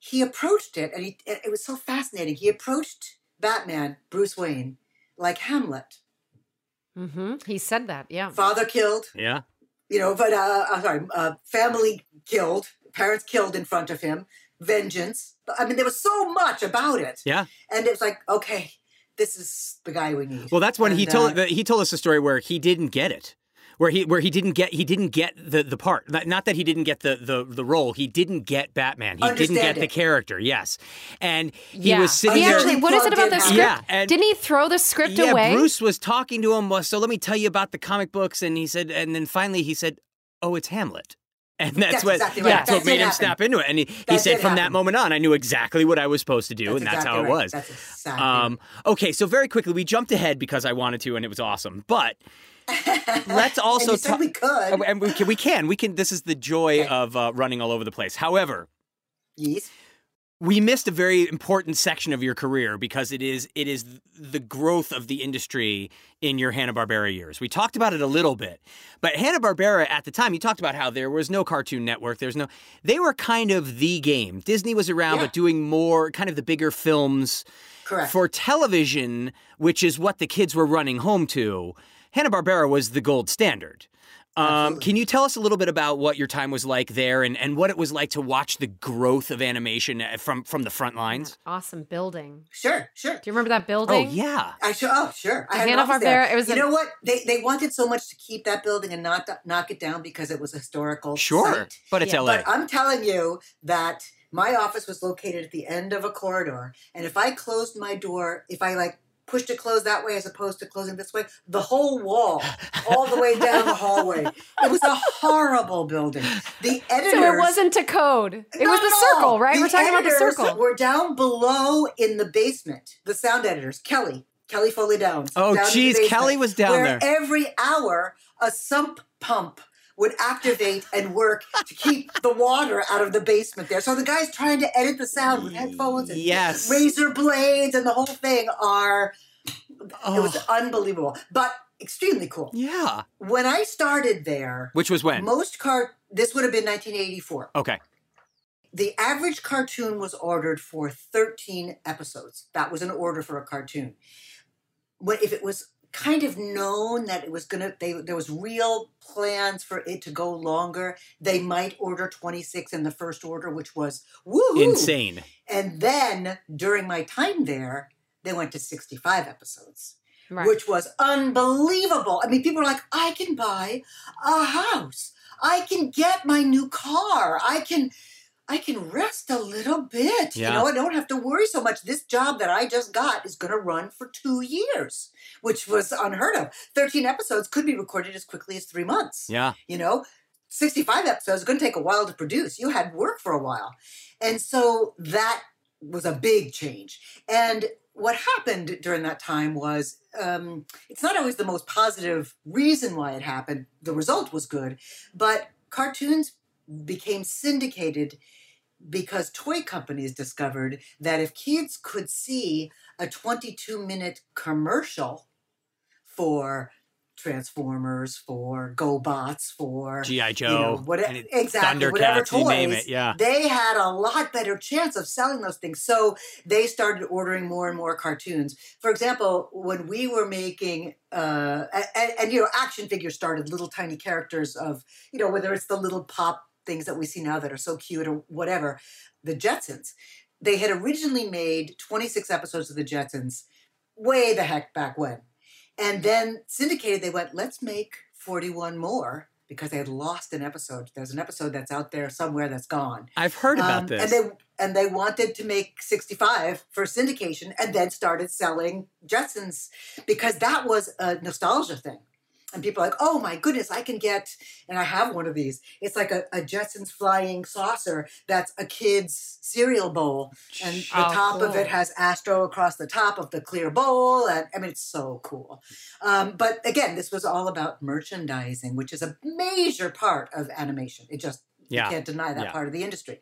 he approached it, and he, it was so fascinating. He approached Batman, Bruce Wayne, like Hamlet. Mm-hmm. He said that. Yeah. Father killed, yeah. you know, but uh, I'm sorry, uh, family killed, parents killed in front of him, vengeance. I mean, there was so much about it. Yeah. And it was like, okay, this is the guy we need. Well, that's when he told uh, he told us a story where he didn't get it. Where he where he didn't get he didn't get the the part not, not that he didn't get the, the the role he didn't get Batman he didn't Understand get the character yes and he yeah. was sitting he there actually, what is it about the Yeah, script? and- Didn't he throw the script yeah away? Bruce was talking to him so let me tell you about the comic books and he said and then finally he said oh it's Hamlet and that's, That's what exactly right. that's That what made him happen. snap into it and he, he said did from that moment on I knew exactly what I was supposed to do That's and that's exactly how it right. was That's exactly um, okay, so very quickly, we jumped ahead because I wanted to, and it was awesome. But let's also and you said talk. we could. and we can, we can. We can. This is the joy of uh, running all over the place. However, Yes. we missed a very important section of your career because it is it is the growth of the industry in your Hanna Barbera years. We talked about it a little bit, but Hanna Barbera at the time, you talked about how there was no Cartoon Network. There's no. They were kind of the game. Disney was around, Yeah. but doing more kind of the bigger films Correct. for television, which is what the kids were running home to. Hanna Barbera was the gold standard. Um, can you tell us a little bit about what your time was like there, and, and what it was like to watch the growth of animation uh, from from the front lines? Awesome building. Sure, sure. Do you remember that building? Oh yeah, I sure. Oh, sure. I had an Hanna office there. Barbera, it was You a- know what? They they wanted so much to keep that building and not knock it down because it was a historical. sure, site. but it's Yeah, LA. But I'm telling you that my office was located at the end of a corridor, and if I closed my door, if I like pushed it closed that way as opposed to closing this way, the whole wall, all the way down the hallway, it was a horrible building. The editors. So it wasn't to code. It was Not the circle, right? The We're talking about the circle. We're down below in the basement. The sound editors, Kelly, Kelly Foley Downs. Oh, down geez, basement, Kelly was down where there. Every hour, a sump pump would activate and work to keep the water out of the basement there. So the guys trying to edit the sound with headphones and Yes. razor blades and the whole thing are. It was Oh. unbelievable, but extremely cool. yeah. When I started there, Which was when? most car this would have been 1984 Okay. the average cartoon was ordered for 13 episodes. That was an order for a cartoon. When if it was kind of known that it was gonna they there was real plans for it to go longer, they might order 26 in the first order, which was woo Insane. And then during my time there, they went to 65 episodes. right. which was unbelievable. I mean, people were like, I can buy a house. I can get my new car. I can I can rest a little bit. Yeah. You know, I don't have to worry so much. This job that I just got is going to run for two years, which was unheard of. 13 episodes could be recorded as quickly as three months. Yeah. You know, 65 episodes is going to take a while to produce. You had work for a while. And so that was a big change. And what happened during that time was um, it's not always the most positive reason why it happened. The result was good, but cartoons became syndicated because toy companies discovered that if kids could see a 22 minute commercial for Transformers, for GoBots, for GI Joe, you know, whatever, exactly, whatever toys, name it, yeah. They had a lot better chance of selling those things, so they started ordering more and more cartoons. For example, when we were making, uh, and, and you know, action figures started little tiny characters of, you know, whether it's the little pop things that we see now that are so cute or whatever, the Jetsons. They had originally made 26 episodes of the Jetsons way the heck back when and then syndicated, they went, let's make 41 more because they had lost an episode. There's an episode that's out there somewhere that's gone. I've heard about um, this. And they and they wanted to make 65 for syndication and then started selling Jetsons because that was a nostalgia thing and people are like, oh my goodness, I can get, and I have one of these. It's like a, a Jetsons flying saucer that's a kid's cereal bowl, and the oh, top cool. of it has Astro across the top of the clear bowl, and I mean it's so cool. Um, but again, this was all about merchandising, which is a major part of animation. It just yeah. you can't deny that yeah. part of the industry.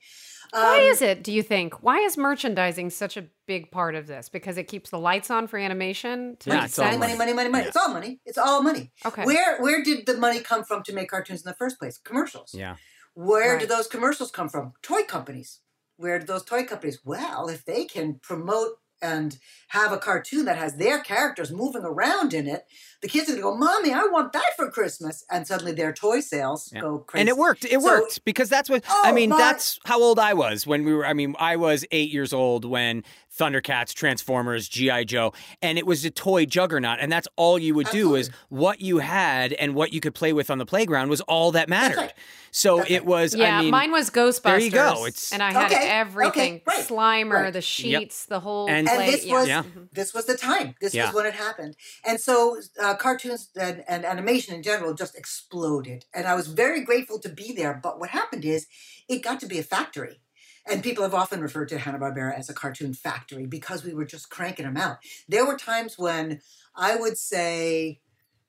Why um, is it, do you think? Why is merchandising such a big part of this? Because it keeps the lights on for animation? To yeah, it's all money, money, money, money, money. Yeah. It's all money. It's all money. Okay. Where where did the money come from to make cartoons in the first place? Commercials. Yeah. Where right. do those commercials come from? Toy companies. Where do those toy companies? Well, if they can promote and have a cartoon that has their characters moving around in it, the kids are gonna go, "Mommy, I want that for Christmas," and suddenly their toy sales yeah. go crazy. And it worked. It so, worked because that's what oh, I mean. My. That's how old I was when we were. I mean, I was eight years old when Thundercats, Transformers, GI Joe, and it was a toy juggernaut. And that's all you would Absolutely. do is what you had and what you could play with on the playground was all that mattered. Right. So okay. it was. Yeah, I mean, mine was Ghostbusters. There you go. It's and I had okay. everything: okay. right. Slimer, right. the sheets, yep. the whole. And, play. and this yeah. was yeah. this was the time. This yeah. was when it happened. And so uh, cartoons and, and animation in general just exploded. And I was very grateful to be there. But what happened is, it got to be a factory. And people have often referred to Hanna-Barbera as a cartoon factory because we were just cranking them out. There were times when I would say,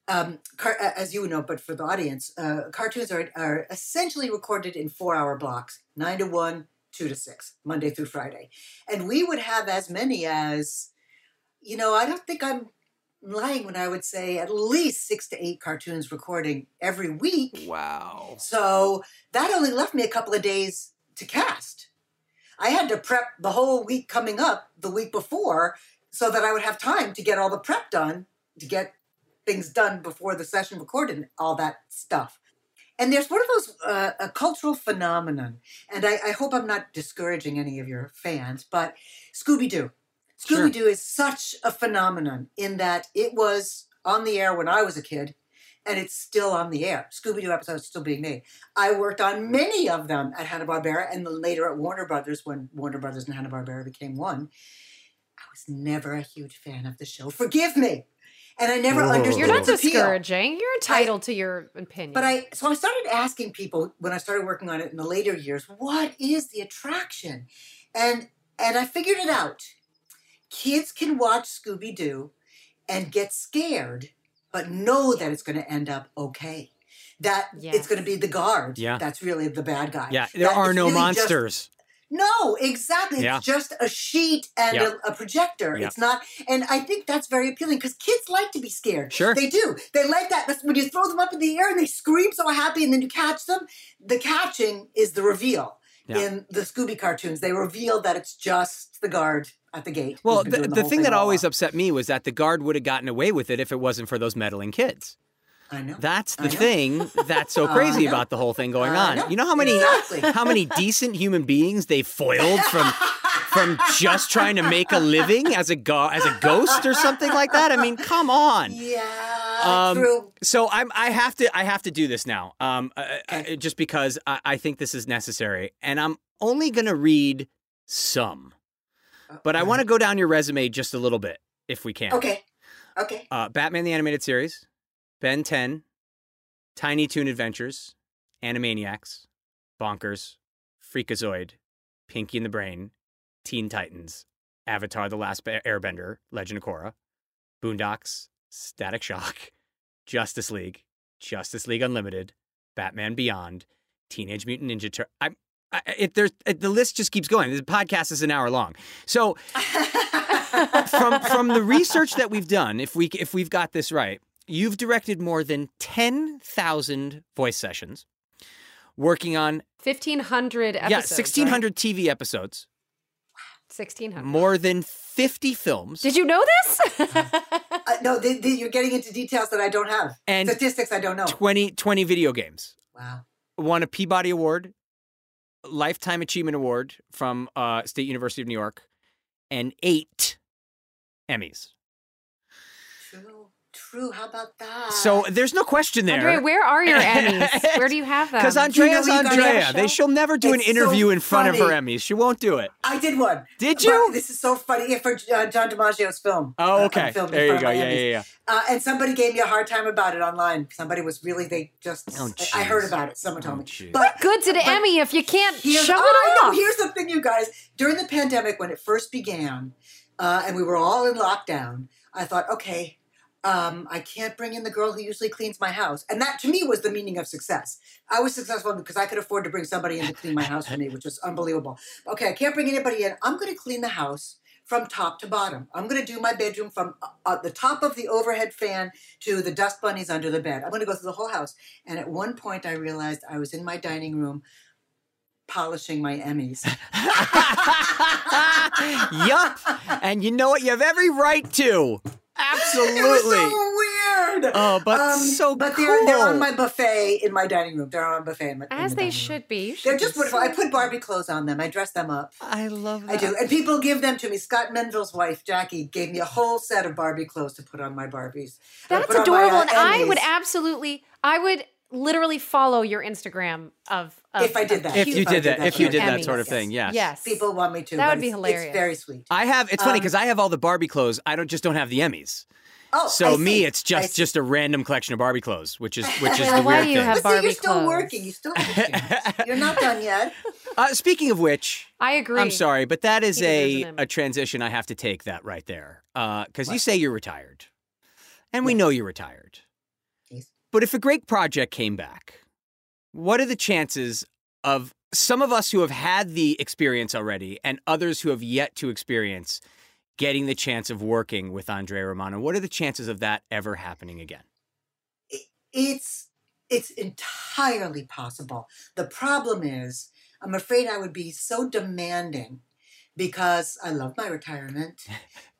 um, car- as you know, but for the audience, uh, cartoons are, are essentially recorded in four hour blocks, nine to one, two to six, Monday through Friday. And we would have as many as, you know, I don't think I'm lying when I would say at least six to eight cartoons recording every week. Wow. So that only left me a couple of days to cast. I had to prep the whole week coming up the week before so that I would have time to get all the prep done, to get things done before the session recorded, and all that stuff. And there's one of those uh, a cultural phenomenon, and I, I, hope I'm not discouraging any of your fans, but Scooby Doo. Scooby Doo sure. is such a phenomenon in that it was on the air when I was a kid and it's still on the air. Scooby Doo episodes still being made. I worked on many of them at Hanna Barbera, and then later at Warner Brothers when Warner Brothers and Hanna Barbera became one. I was never a huge fan of the show. Forgive me. And I never Whoa. understood. You're not discouraging. You're entitled I, to your opinion. But I, so I started asking people when I started working on it in the later years, what is the attraction? And and I figured it out. Kids can watch Scooby Doo and get scared but know that it's going to end up okay. That yes. it's going to be the guard. Yeah. That's really the bad guy. Yeah. There that are no really monsters. Just, no, exactly. Yeah. It's just a sheet and yeah. a, a, projector. Yeah. It's not, and I think that's very appealing because kids like to be scared. Sure, they do. They like that. That's when you throw them up in the air and they scream so happy, and then you catch them. The catching is the reveal. In the Scooby cartoons, they reveal that it's just the guard at the gate. Well, the, the, the thing that always upset me was that the guard would have gotten away with it if it wasn't for those meddling kids. I know. That's the thing that's so crazy about the whole thing going on. Know. You know how many exactly. how many decent human beings they foiled from from just trying to make a living as a go- as a ghost or something like that? I mean, come on. Yeah, Um, true. So I'm I have to I have to do this now. Um, uh, uh, just because I, I think this is necessary, and I'm only gonna read some, but I want to go down your resume just a little bit if we can. Okay. Okay. Uh, Batman the Animated Series, Ben 10, Tiny Toon Adventures, Animaniacs, Bonkers, Freakazoid, Pinky and the Brain, Teen Titans, Avatar The Last Airbender, Legend of Korra, Boondocks, Static Shock, Justice League, Justice League Unlimited, Batman Beyond, Teenage Mutant Ninja Turtles. I, I, it, there's, it, the list just keeps going. The podcast is an hour long. So from from the research that we've done, if we if we've got this right, you've directed more than ten thousand voice sessions, working on 1,500 episodes. yeah sixteen hundred TV episodes, 1,600. more than fifty films. Did you know this? Uh, no, the, the, you're getting into details that I don't have. And Statistics I don't know. 20, 20 video games. Wow. Won a Peabody Award, Lifetime Achievement Award from uh, State University of New York, and eight Emmys. True. True. How about that? So there's no question there. Andrea, where are your Emmys? Where do you have them? Because Do you know you guys have a Andrea. They, show? she'll never do It's an interview so in front of her. Emmys. She won't do it. I did one. Did But you? this is so funny. Yeah, for uh, John DiMaggio's film. Oh, Uh, okay. filmed in There you go. of my Yeah, Emmys. yeah, yeah. Uh, and somebody gave me a hard time about it online. Somebody was really, they just, Oh, I I heard about it. Someone told me. jeez. But Good's an but Emmy if you can't here's, show I it know, off. here's the thing, you guys. During the pandemic, when it first began, uh, and we were all in lockdown, I thought, okay, um, I can't bring in the girl who usually cleans my house. And that to me was the meaning of success. I was successful because I could afford to bring somebody in to clean my house for me, which was unbelievable. Okay, I can't bring anybody in. I'm going to clean the house from top to bottom. I'm going to do my bedroom from uh, uh, the top of the overhead fan to the dust bunnies under the bed. I'm going to go through the whole house. And at one point, I realized I was in my dining room polishing my Emmys. yup. And you know what? You have every right to. Absolutely. It was so weird. Oh, but um, so But they're they're on my buffet in my dining room. They're on my buffet in my in As the they dining room. should be. You They're just be wonderful. I put Barbie clothes on them. I dress them up. I love them. I do, and people give them to me. Scott Mendel's wife, Jackie, gave me a whole set of Barbie clothes to put on my Barbies. That's put on my, adorable. uh, and I would absolutely, I would literally follow your Instagram of, of If I did that. If cute you did that, if you did that Emmys. sort of thing, yes. Yes. People want me to. That but would be hilarious. It's very sweet. I have. It's funny Um, because I have all the Barbie clothes. I don't just don't have the Emmys. Oh, So I me, see. it's just just a random collection of Barbie clothes, which is which is Well, the why weird do you thing. have But see, you're Barbie still clothes? working. you still you're not done yet. Uh, speaking of which, I agree. I'm sorry, but that is He a a transition. I have to take that right there because you say you're retired, and we know you're retired. But if a great project came back, what are the chances of some of us who have had the experience already and others who have yet to experience getting the chance of working with Andrea Romano? What are the chances of that ever happening again? It's it's entirely possible. The problem is, I'm afraid I would be so demanding because I love my retirement.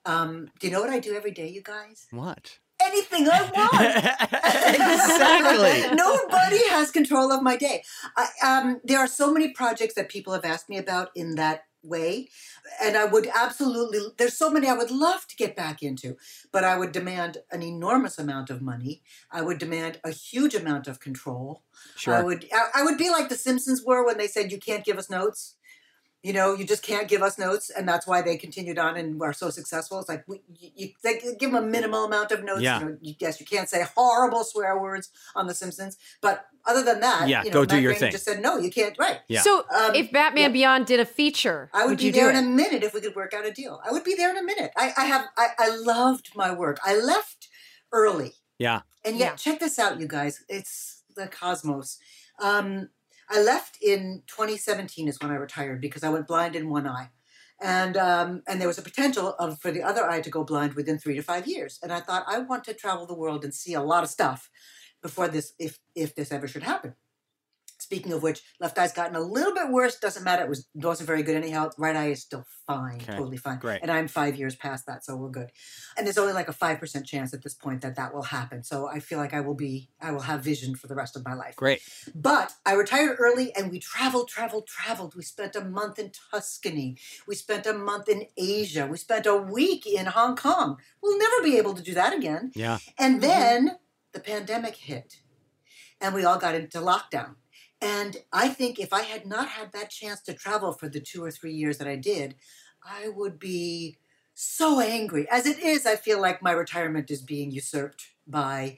Um, do you know what I do every day, you guys? What? Anything I want. exactly. Nobody has control of my day. I, um, there are so many projects that people have asked me about in that way. And I would absolutely, there's so many I would love to get back into, but I would demand an enormous amount of money. I would demand a huge amount of control. Sure. I would, I, I would be like the Simpsons were when they said, you can't give us notes. You know, you just can't give us notes, and that's why they continued on and were so successful. It's like we, you, you they give them a minimal amount of notes. Yeah. You know, you, yes, you can't say horrible swear words on The Simpsons, but other than that, Yeah, you know, go do your Groening thing. Just said no, you can't. Right. Yeah. So Um, if Batman yeah. Beyond did a feature, I would, be you there do in it? a minute if we could work out a deal. I would be there in a minute. I, I have. I, I loved my work. I left early. Yeah. And yet, Yeah. check this out, you guys. It's the cosmos. Um, I left in 2017 is when I retired because I went blind in one eye, and um, and there was a potential of for the other eye to go blind within three to five years. And I thought I want to travel the world and see a lot of stuff before this, if if this ever should happen. Speaking of which, left eye's gotten a little bit worse. Doesn't matter. It was wasn't very good anyhow. Right eye is still fine, Okay. totally fine. Great. And I'm five years past that, so we're good. And there's only like a five percent chance at this point that that will happen. So I feel like I will be, I will have vision for the rest of my life. Great. But I retired early and we traveled, traveled, traveled. We spent a month in Tuscany. We spent a month in Asia. We spent a week in Hong Kong. We'll never be able to do that again. Yeah. And mm-hmm. then the pandemic hit and we all got into lockdown. And I think if I had not had that chance to travel for the two or three years that I did, I would be so angry. As it is, I feel like my retirement is being usurped by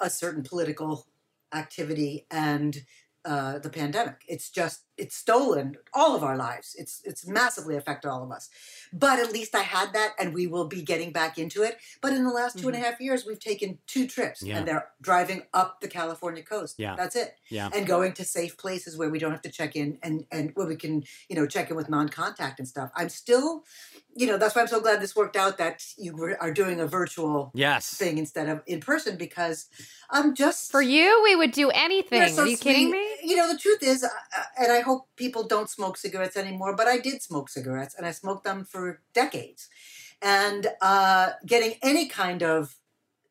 a- certain political activity and uh, the pandemic. It's just it's stolen all of our lives. It's it's massively affected all of us. But at least I had that, and we will be getting back into it. But in the last two and a half years, we've taken two trips, Yeah. and they're driving up the California coast. Yeah. that's it. Yeah. and going to safe places where we don't have to check in, and and where we can you know check in with non-contact and stuff. I'm still, you know, that's why I'm so glad this worked out that you were, are doing a virtual Yes. thing instead of in person because I'm just For you, we would do anything. you're so Are you kidding me? You know, the truth is, uh, uh, and I hope people don't smoke cigarettes anymore, but I did smoke cigarettes and I smoked them for decades. And uh, getting any kind of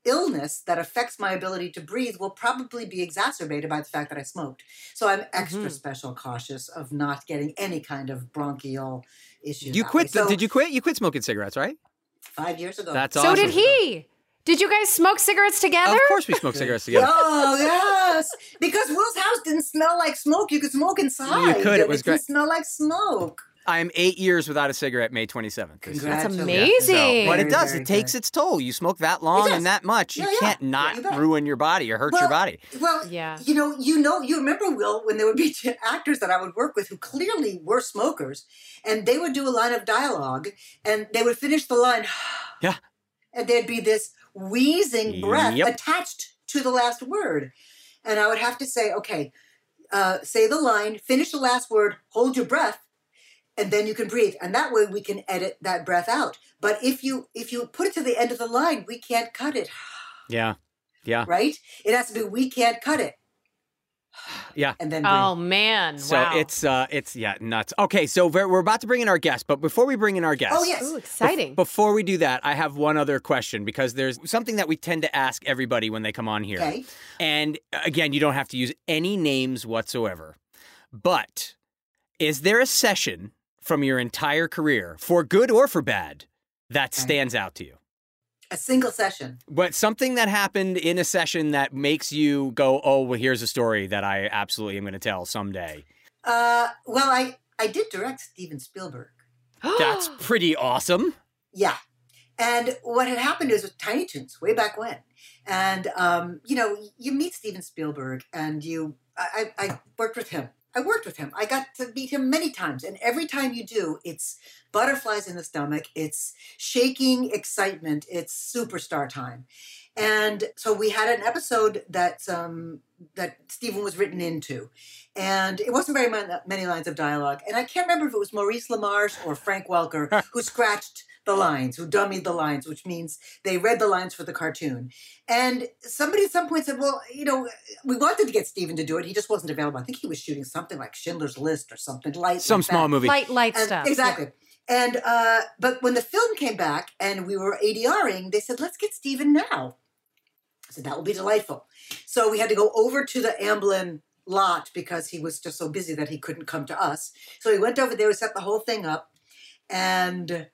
illness that affects my ability to breathe will probably be exacerbated by the fact that I smoked. So I'm extra Mm-hmm. special cautious of not getting any kind of bronchial issues. You that way. quit. So did you quit? You quit smoking cigarettes, right? Five years ago. That's So did he. Did you guys smoke cigarettes together? Of course, we smoke cigarettes together. Oh yes, because Will's house didn't smell like smoke. You could smoke inside. You could, it was great. smell like smoke. I'm eight years without a cigarette. May 27th. this year. That's Congratulations. amazing. But it does. very It takes good. its toll. You smoke that long and that much. You Yeah, yeah. can't Yeah, not you ruin your body or hurt Well, your body. Well, Yeah. you know, you know, you remember Will when there would be t- actors that I would work with who clearly were smokers, and they would do a line of dialogue, and they would finish the line, Yeah. and there'd be this wheezing breath Yep. attached to the last word, and I would have to say, okay, uh, say the line, finish the last word, hold your breath, and then you can breathe, and that way we can edit that breath out. But if you if you put it to the end of the line, we can't cut it, Yeah. Yeah. right? It has to be we can't cut it, Yeah. and then breathe. Oh man! So wow. it's uh it's yeah nuts. Okay, so we're, we're about to bring in our guest, but before we bring in our guest, Oh yes. Ooh, exciting. Before we do that, I have one other question because there's something that we tend to ask everybody when they come on here. Okay. And uh, again, you don't have to use any names whatsoever. But is there a session from your entire career, for good or for bad, that stands out to you? A single session. But something that happened in a session that makes you go, "Oh, well, here's a story that I absolutely am going to tell someday." Uh, well, I I did direct Steven Spielberg. That's pretty awesome. Yeah. And what had happened is with Tiny Toons way back when. And, um, you know, you meet Steven Spielberg and you, I, I I worked with him. I worked with him. I got to meet him many times. And every time you do, it's butterflies in the stomach, it's shaking excitement, it's superstar time. And so we had an episode that um, that Steven was written into, and it wasn't very many lines of dialogue. And I can't remember if it was Maurice LaMarche or Frank Welker who scratched the lines, who dummied the lines, which means they read the lines for the cartoon. And somebody at some point said, "Well, you know, we wanted to get Steven to do it. He just wasn't available. I think he was shooting something like Schindler's List or something light, Some like small that. movie. light, light And- stuff. Exactly. And uh, but when the film came back and we were ADRing, they said, "Let's get Steven now." I said that will be delightful. So we had to go over to the Amblin lot because he was just so busy that he couldn't come to us. So we went over there, we set the whole thing up, and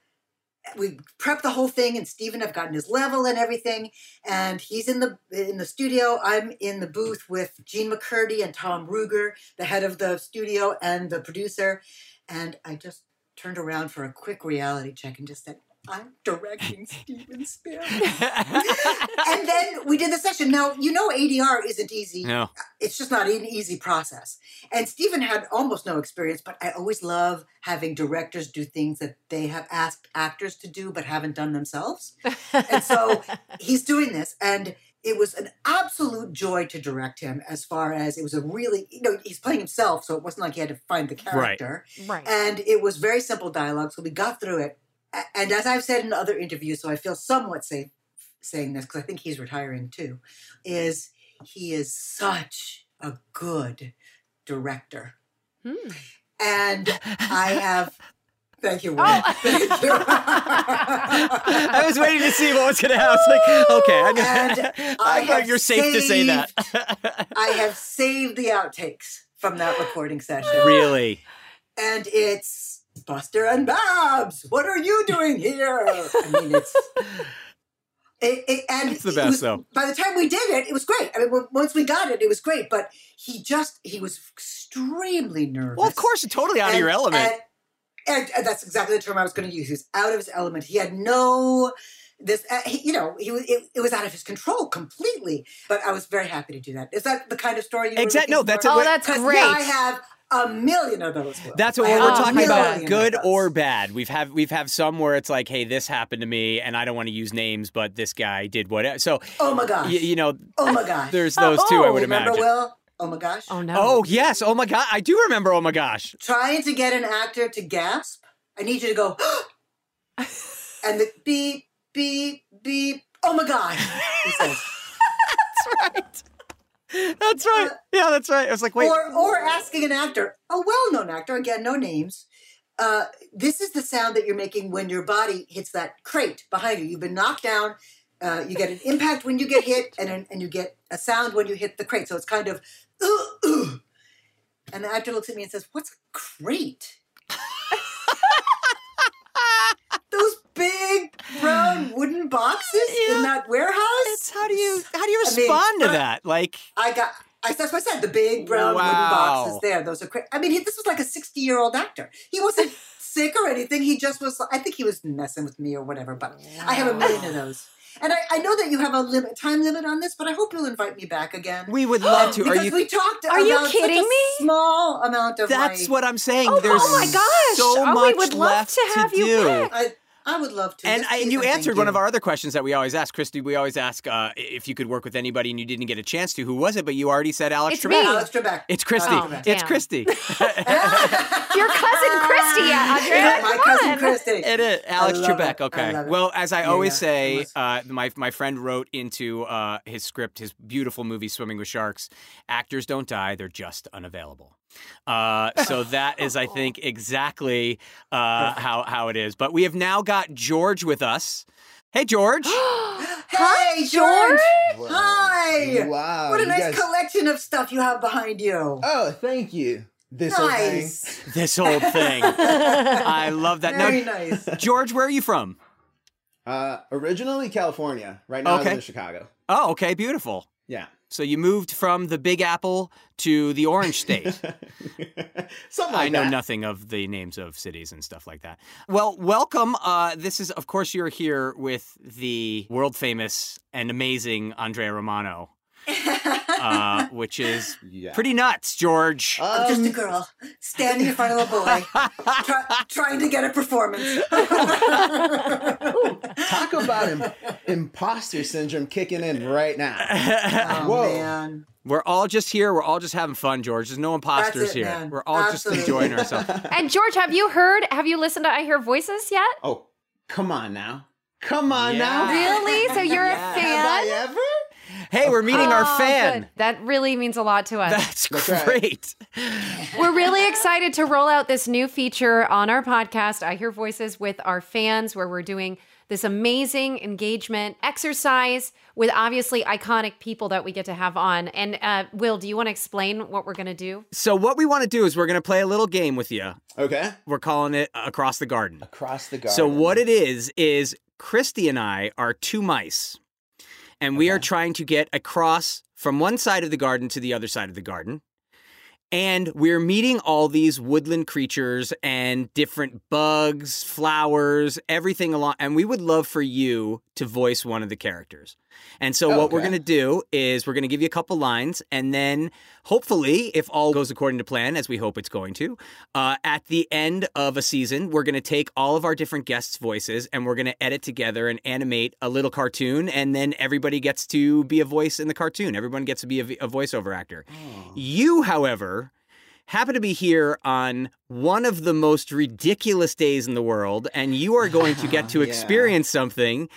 we prep the whole thing. And Steven I've gotten his level and everything, and he's in the in the studio. I'm in the booth with Jean MacCurdy and Tom Ruegger, the head of the studio and the producer, and I just turned around for a quick reality check and just said, I'm directing Steven Spielberg. and then we did the session. Now, you know, ADR isn't easy. No. It's just not an easy process. And Steven had almost no experience, but I always love having directors do things that they have asked actors to do but haven't done themselves. and so he's doing this. And it was an absolute joy to direct him as far as it was a really, you know, he's playing himself, so it wasn't like he had to find the character Right. character. right. And it was very simple dialogue, so we got through it. And as I've said in other interviews, so I feel somewhat safe saying this because I think he's retiring too, is he is such a good director. Hmm. And I have Thank you, Oh. Thank you. I was waiting to see what was going to happen. I was like, okay, I, I, I you're safe to say that. I have saved the outtakes from that recording session. Really? And it's Buster and Babs. What are you doing here? I mean, it's. It, it, and it's the best, was, though. By the time we did it, it was great. I mean, once we got it, it was great. But he just, he was extremely nervous. Well, of course, totally out and, of your element. And, and, and that's exactly the term I was going to use. He was out of his element. He had no this uh, he, you know he was it, it, was out of his control completely but i was very happy to do that is that the kind of story you exactly no that's for? oh that's great yeah, i have a million of those books. That's what we're, we're talking about, good or bad. We've have we've have some where it's like, hey, this happened to me, and I don't want to use names, but this guy did what. So, oh my gosh, y- you know, oh my gosh, there's those oh, two. I would remember imagine. Will? Oh my gosh. Oh no. Oh yes. Oh my god. I do remember. Oh my gosh. Trying to get an actor to gasp I need you to go, and the beep, beep, beep. Oh my God, he says. that's right. That's right. Uh, yeah, that's right. I was like, wait. Or, or asking an actor, a well known actor, again, no names. Uh, this is the sound that you're making when your body hits that crate behind you. You've been knocked down. Uh, you get an impact when you get hit, and, and you get a sound when you hit the crate. So it's kind of, and the actor looks at me and says, What's crate? those big brown wooden boxes yeah. in that warehouse. It's how do you how do you respond I mean, to that? Like I got. I, that's what I said. The big brown wow. wooden boxes there. Those are crazy. I mean, he, this was like a sixty-year-old actor. He wasn't sick or anything. He just was. I think he was messing with me or whatever. But wow. I have a million of those. And I, I, know that you have a limit, time limit on this, but I hope you'll invite me back again. We would love to. because are you, we talked. Are you kidding me? Small amount of. That's my, what I'm saying. Oh, There's oh my gosh! So oh, much we would love left to have to you do. back. I, I would love to. And, I, and you answered one you. of our other questions that we always ask, Christy. We always ask uh, if you could work with anybody and you didn't get a chance to. Who was it? But you already said Alex it's Trebek. Me. Alex Trebek. It's Christy. Oh, it's Christy. Your cousin Christy, Andrea. my cousin Christy. It is Alex Trebek. It. Okay. Well, as I yeah, always yeah, say, uh, my my friend wrote into uh, his script his beautiful movie Swimming with Sharks. Actors don't die; they're just unavailable. Uh, so that is, I think, exactly uh, how how it is. But we have now got George with us. Hey, George. hey, George. Hi. Wow. What a nice guys... collection of stuff you have behind you. Oh, thank you. This nice. old thing. This old thing. I love that. Very now, nice. George, where are you from? Uh, originally California. Right now okay. I'm in Chicago. Oh, okay. Beautiful. Yeah. So you moved from the Big Apple to the Orange State. Something like I know that. nothing of the names of cities and stuff like that. Well, welcome. Uh, this is, of course, you're here with the world famous and amazing Andrea Romano. Uh, which is Yeah. pretty nuts, George. I'm just a girl standing in front of a boy, try, trying to get a performance. Talk about Im- imposter syndrome kicking in right now. Oh, Whoa. man. We're all just here. We're all just having fun, George. There's no imposters it, here. man. We're all Absolutely. just enjoying ourselves. And George, have you heard? Have you listened to I Hear Voices yet? Oh, come on now. Come on Yeah. now. Really? So you're Yeah. a fan? Have I ever? Hey, we're meeting our Oh, fan. good. That really means a lot to us. That's, That's right. great. We're really excited to roll out this new feature on our podcast, I Hear Voices, with our fans, where we're doing this amazing engagement exercise with obviously iconic people that we get to have on. And uh, Will, do you want to explain what we're going to do? So, what we want to do is we're going to play a little game with you. Okay. We're calling it Across the Garden. Across the garden. So, what it is, is Christy and I are two mice, and we are trying to get across from one side of the garden to the other side of the garden. And we're meeting all these woodland creatures and different bugs, flowers, everything along. And we would love for you to voice one of the characters. And so, Oh, what we're going to do is we're going to give you a couple lines. And then, hopefully, if all goes according to plan, as we hope it's going to, uh, at the end of a season, we're going to take all of our different guests' voices and we're going to edit together and animate a little cartoon. And then everybody gets to be a voice in the cartoon. Everyone gets to be a, a voiceover actor. You, however, happen to be here on one of the most ridiculous days in the world, and you are going to get to Yeah. experience something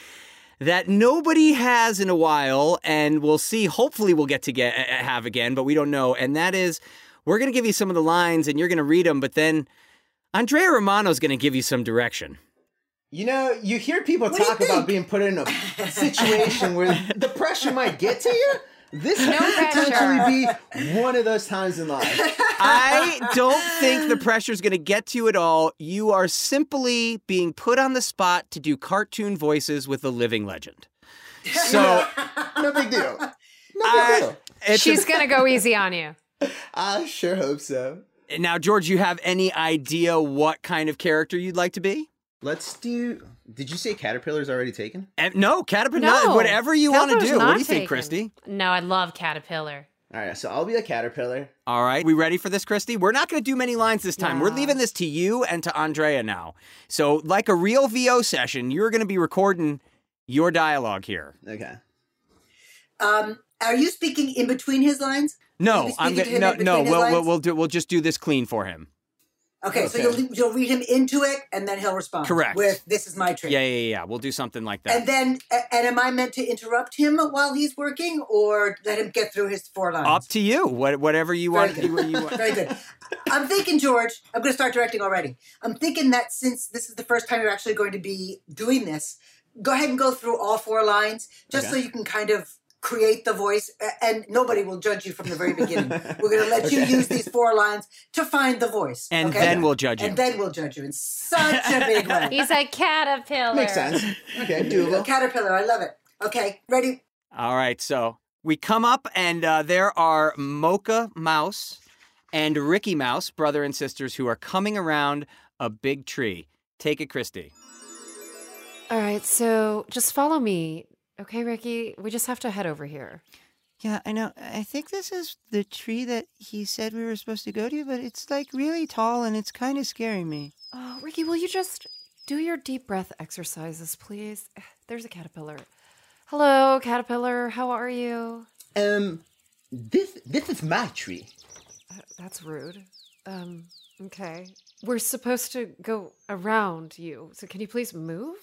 that nobody has in a while, and we'll see. Hopefully, we'll get to get have again, but we don't know. And that is, we're going to give you some of the lines and you're going to read them, but then Andrea Romano is going to give you some direction. You know, you hear people what talk about being put in a situation where the pressure might get to you. This no could potentially be one of those times in life. I don't think the pressure is going to get to you at all. You are simply being put on the spot to do cartoon voices with a living legend. So, no big deal. No big uh, deal. She's going to go easy on you. I sure hope so. Now, George, you have any idea what kind of character you'd like to be? Let's do. Did you say Caterpillar's already taken? Uh, no, Caterpillar. No, whatever you want to do. What do you taken. think, Christy? No, I love Caterpillar. All right, so I'll be a caterpillar. All right, we ready for this, Christy? We're not going to do many lines this time. Yeah. We're leaving this to you and to Andrea now. So, like a real VO session, you're going to be recording your dialogue here. Okay. Um, are you speaking in between his lines? No, I'm gonna no no. We'll, we'll we'll do we'll just do this clean for him. Okay, okay, so you'll you'll read him into it, and then he'll respond. Correct. With "This is my tree." Yeah, yeah, yeah. We'll do something like that. And then, and am I meant to interrupt him while he's working, or let him get through his four lines? Up to you. What, whatever you Very want. Good. You want. Very good. I'm thinking, George. I'm going to start directing already. I'm thinking that since this is the first time you're actually going to be doing this, go ahead and go through all four lines, just okay. so you can kind of create the voice, and nobody will judge you from the very beginning. We're going to let okay. you use these four lines to find the voice, and okay? then we'll judge you. And then we'll judge you in such a big way. He's a caterpillar. Makes sense. Okay, doable. Caterpillar. I love it. Okay, ready? All right. So we come up, and uh, there are Mocha Mouse and Ricky Mouse, brother and sisters, who are coming around a big tree. Take it, Christy. All right, so just follow me. Okay, Ricky, we just have to head over here. Yeah, I know. I think this is the tree that he said we were supposed to go to, but it's like really tall and it's kind of scaring me. Oh, Ricky, will you just do your deep breath exercises, please? There's a caterpillar. Hello, caterpillar. How are you? Um, this this is my tree. Uh, that's rude. Um, okay. We're supposed to go around you. So can you please move?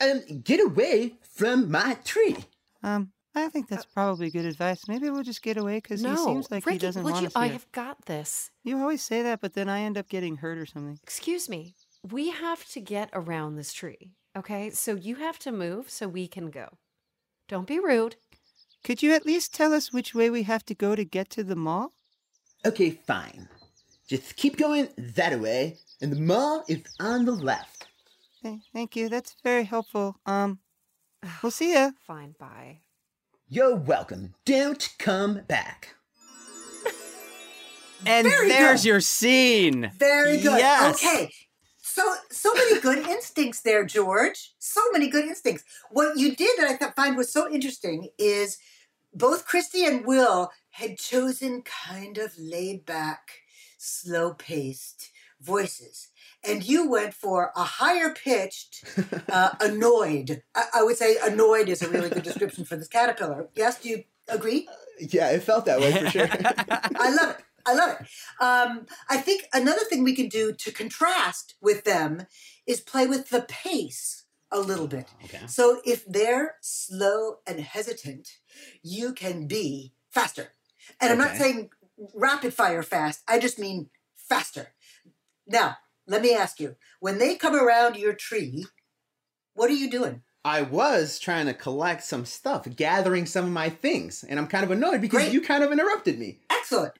Um, get away from my tree. Um, I think that's probably good advice. Maybe we'll just get away because no, he seems like Ricky, he doesn't want you, us here. I have got this. You always say that, but then I end up getting hurt or something. Excuse me. We have to get around this tree. Okay, so you have to move so we can go. Don't be rude. Could you at least tell us which way we have to go to get to the mall? Okay, fine. Just keep going that way, and the mall is on the left. Okay, thank you. That's very helpful. Um, we'll see ya. Fine, bye. You're welcome. Don't come back. and Very there's good. your scene. Very good. Yes. Okay. So so many good instincts there, George. So many good instincts. What you did that I th- find was so interesting is both Christy and Will had chosen kind of laid back, slow paced voices and you went for a higher pitched, uh, annoyed. I, I, would say annoyed is a really good description for this caterpillar. Yes, do you agree? Uh, yeah, it felt that way for sure. I love it. I love it. Um, I think another thing we can do to contrast with them is play with the pace a little bit. Okay. So if they're slow and hesitant, you can be faster. And okay. I'm not saying rapid fire fast, I just mean faster. Now, let me ask you when they come around your tree, what are you doing? I was trying to collect some stuff, gathering some of my things, and I'm kind of annoyed because Great. you kind of interrupted me. Excellent,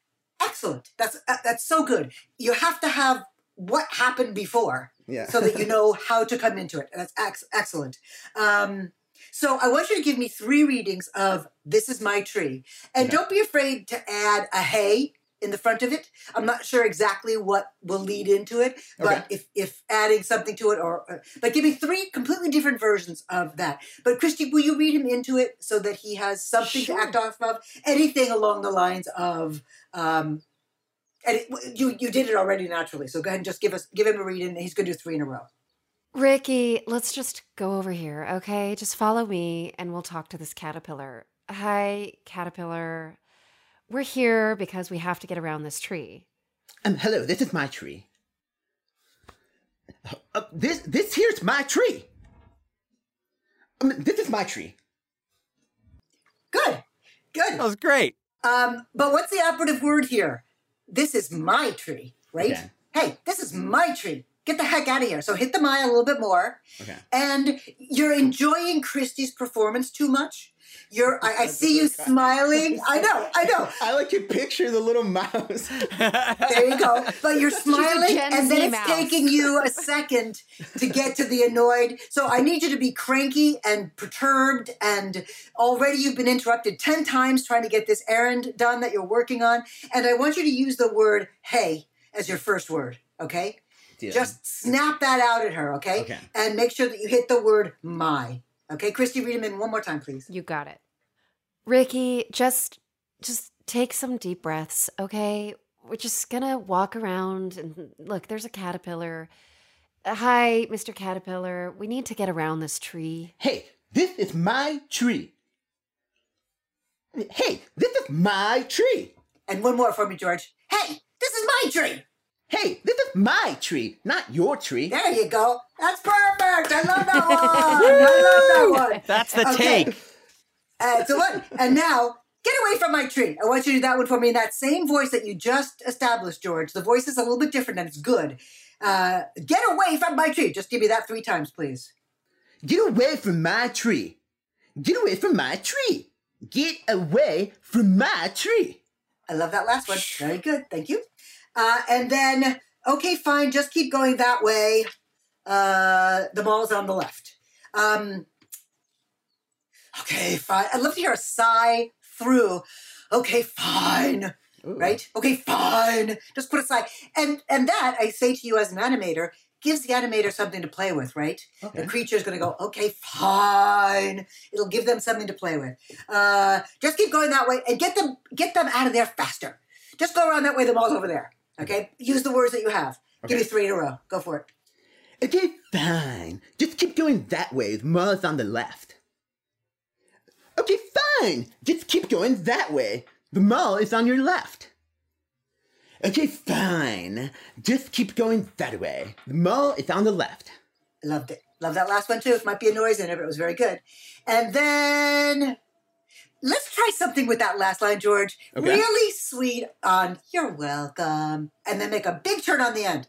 excellent. That's uh, that's so good. You have to have what happened before, yeah. so that you know how to come into it. That's ex- excellent. Um, so I want you to give me three readings of "This Is My Tree," and okay. don't be afraid to add a "Hey" in the front of it. I'm not sure exactly what will lead into it, but okay. if if adding something to it or uh, but give me three completely different versions of that. But Christy, will you read him into it so that he has something sure. to act off of? Anything along the lines of um and it, you you did it already naturally. So go ahead and just give us give him a read and he's going to do 3 in a row. Ricky, let's just go over here, okay? Just follow me and we'll talk to this caterpillar. Hi, caterpillar. We're here because we have to get around this tree. Um, hello, this is my tree. Uh, this this here's my tree. Um, this is my tree. Good, good. That was great. Um, but what's the operative word here? this is my tree, right? Okay. Hey, this is my tree. Get the heck out of here. So hit the my a little bit more. Okay. And you're enjoying Christy's performance too much. You're. I, I see you smiling. I know. I know. I like to picture the little mouse. there you go. But you're smiling, and then it's mouse. taking you a second to get to the annoyed. So I need you to be cranky and perturbed, and already you've been interrupted ten times trying to get this errand done that you're working on. And I want you to use the word "hey" as your first word. Okay. Deal. Just snap that out at her, okay? Okay. And make sure that you hit the word "my." Okay, Christy, read them in one more time, please. You got it. Ricky, just just take some deep breaths, okay? We're just gonna walk around and look, there's a caterpillar. Hi, Mr. Caterpillar. We need to get around this tree. Hey, this is my tree. Hey, this is my tree. And one more for me, George. Hey, this is my tree. Hey, this is my tree, not your tree. There you go. That's perfect. I love that one. I love that one. That's the okay. take. Uh, so what? And now, get away from my tree. I want you to do that one for me in that same voice that you just established, George. The voice is a little bit different and it's good. Uh, get away from my tree. Just give me that three times, please. Get away from my tree. Get away from my tree. Get away from my tree. I love that last one. Very good. Thank you. Uh, and then, okay, fine, just keep going that way. Uh, the mall's on the left. Um, okay, fine. I'd love to hear a sigh through. Okay, fine. Ooh. Right? Okay, fine. Just put a sigh. And and that I say to you as an animator gives the animator something to play with, right? Okay. The creature is going to go, okay, fine. It'll give them something to play with. Uh, just keep going that way and get them get them out of there faster. Just go around that way. The mall's over there. Okay? Use the words that you have. Okay. Give me three in a row. Go for it. Okay, fine. Just keep going that way. The mall's on the left. Okay, fine. Just keep going that way. The mall is on your left. Okay, fine. Just keep going that way. The mall is on the left. Loved it. Love that last one too. It might be a noise in it, but it was very good. And then Let's try something with that last line, George. Okay. Really sweet on you're welcome. And then make a big turn on the end.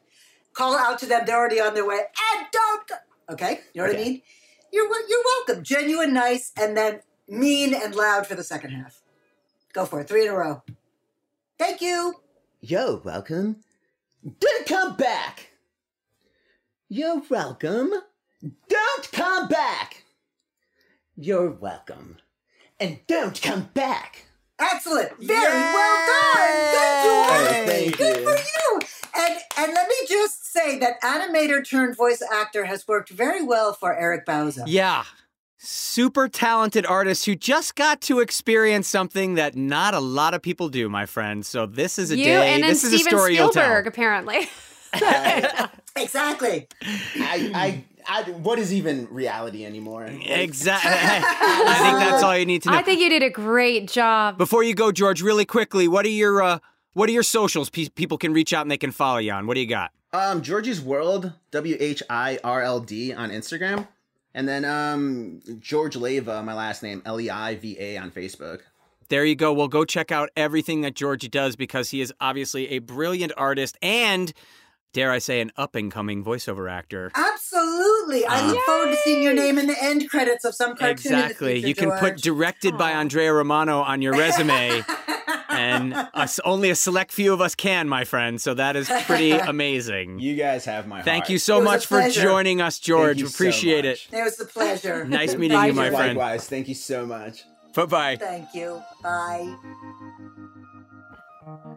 Call out to them, they're already on their way. And don't go. Okay? You know okay. what I mean? You're you're welcome. Genuine, nice, and then mean and loud for the second half. Go for it. Three in a row. Thank you. You're welcome. Don't come back. You're welcome. Don't come back. You're welcome and don't come back. Excellent. Very Yay! well done. Good oh, job. Thank Good you. for you. And and let me just say that animator turned voice actor has worked very well for Eric Bauza. Yeah. Super talented artist who just got to experience something that not a lot of people do, my friend. So this is a you day. and then this Steven is a story Spielberg, apparently. exactly. I, I I, what is even reality anymore? Exactly. I think that's all you need to know. I think you did a great job. Before you go, George, really quickly, what are your uh, what are your socials? Pe- people can reach out and they can follow you on. What do you got? Um, George's World, W H I R L D on Instagram, and then um, George Leiva, my last name, L E I V A on Facebook. There you go. Well, go check out everything that Georgie does because he is obviously a brilliant artist and dare I say, an up and coming voiceover actor. Absolutely. I uh, look forward to seeing your name in the end credits of some cartoon. Exactly. Future, you can George. put directed Aww. by Andrea Romano on your resume. and us, only a select few of us can, my friend. So that is pretty amazing. You guys have my Heart. Thank you so much for joining us, George. Appreciate so it. It was a pleasure. nice meeting you, my friend. Likewise. Thank you so much. Bye bye. Thank you. Bye.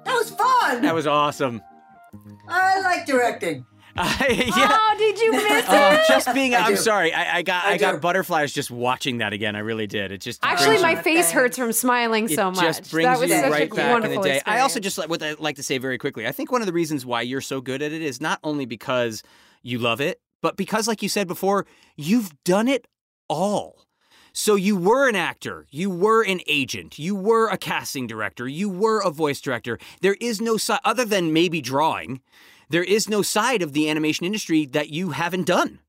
That was fun. That was awesome. I like directing. Uh, yeah. Oh, did you miss uh, it? just being, I'm sorry. I, I got, I, I got butterflies just watching that again. I really did. It just actually, my you, face hurts from smiling so much. Just brings that was you right back in the day. Experience. I also just like what I like to say very quickly. I think one of the reasons why you're so good at it is not only because you love it, but because, like you said before, you've done it all. So you were an actor, you were an agent, you were a casting director, you were a voice director. There is no side, other than maybe drawing, there is no side of the animation industry that you haven't done.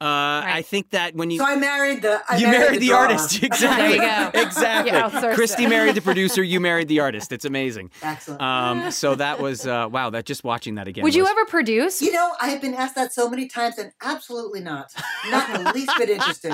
Uh, I think that when you So I married the. I you married, married the, the, artist exactly. There you go. Exactly. You Christy it. married the producer. You married the artist. It's amazing. Excellent. Um, so that was uh, wow. That just watching that again. Would you ever produce? You know, I have been asked that so many times, and absolutely not. Not the least bit interested.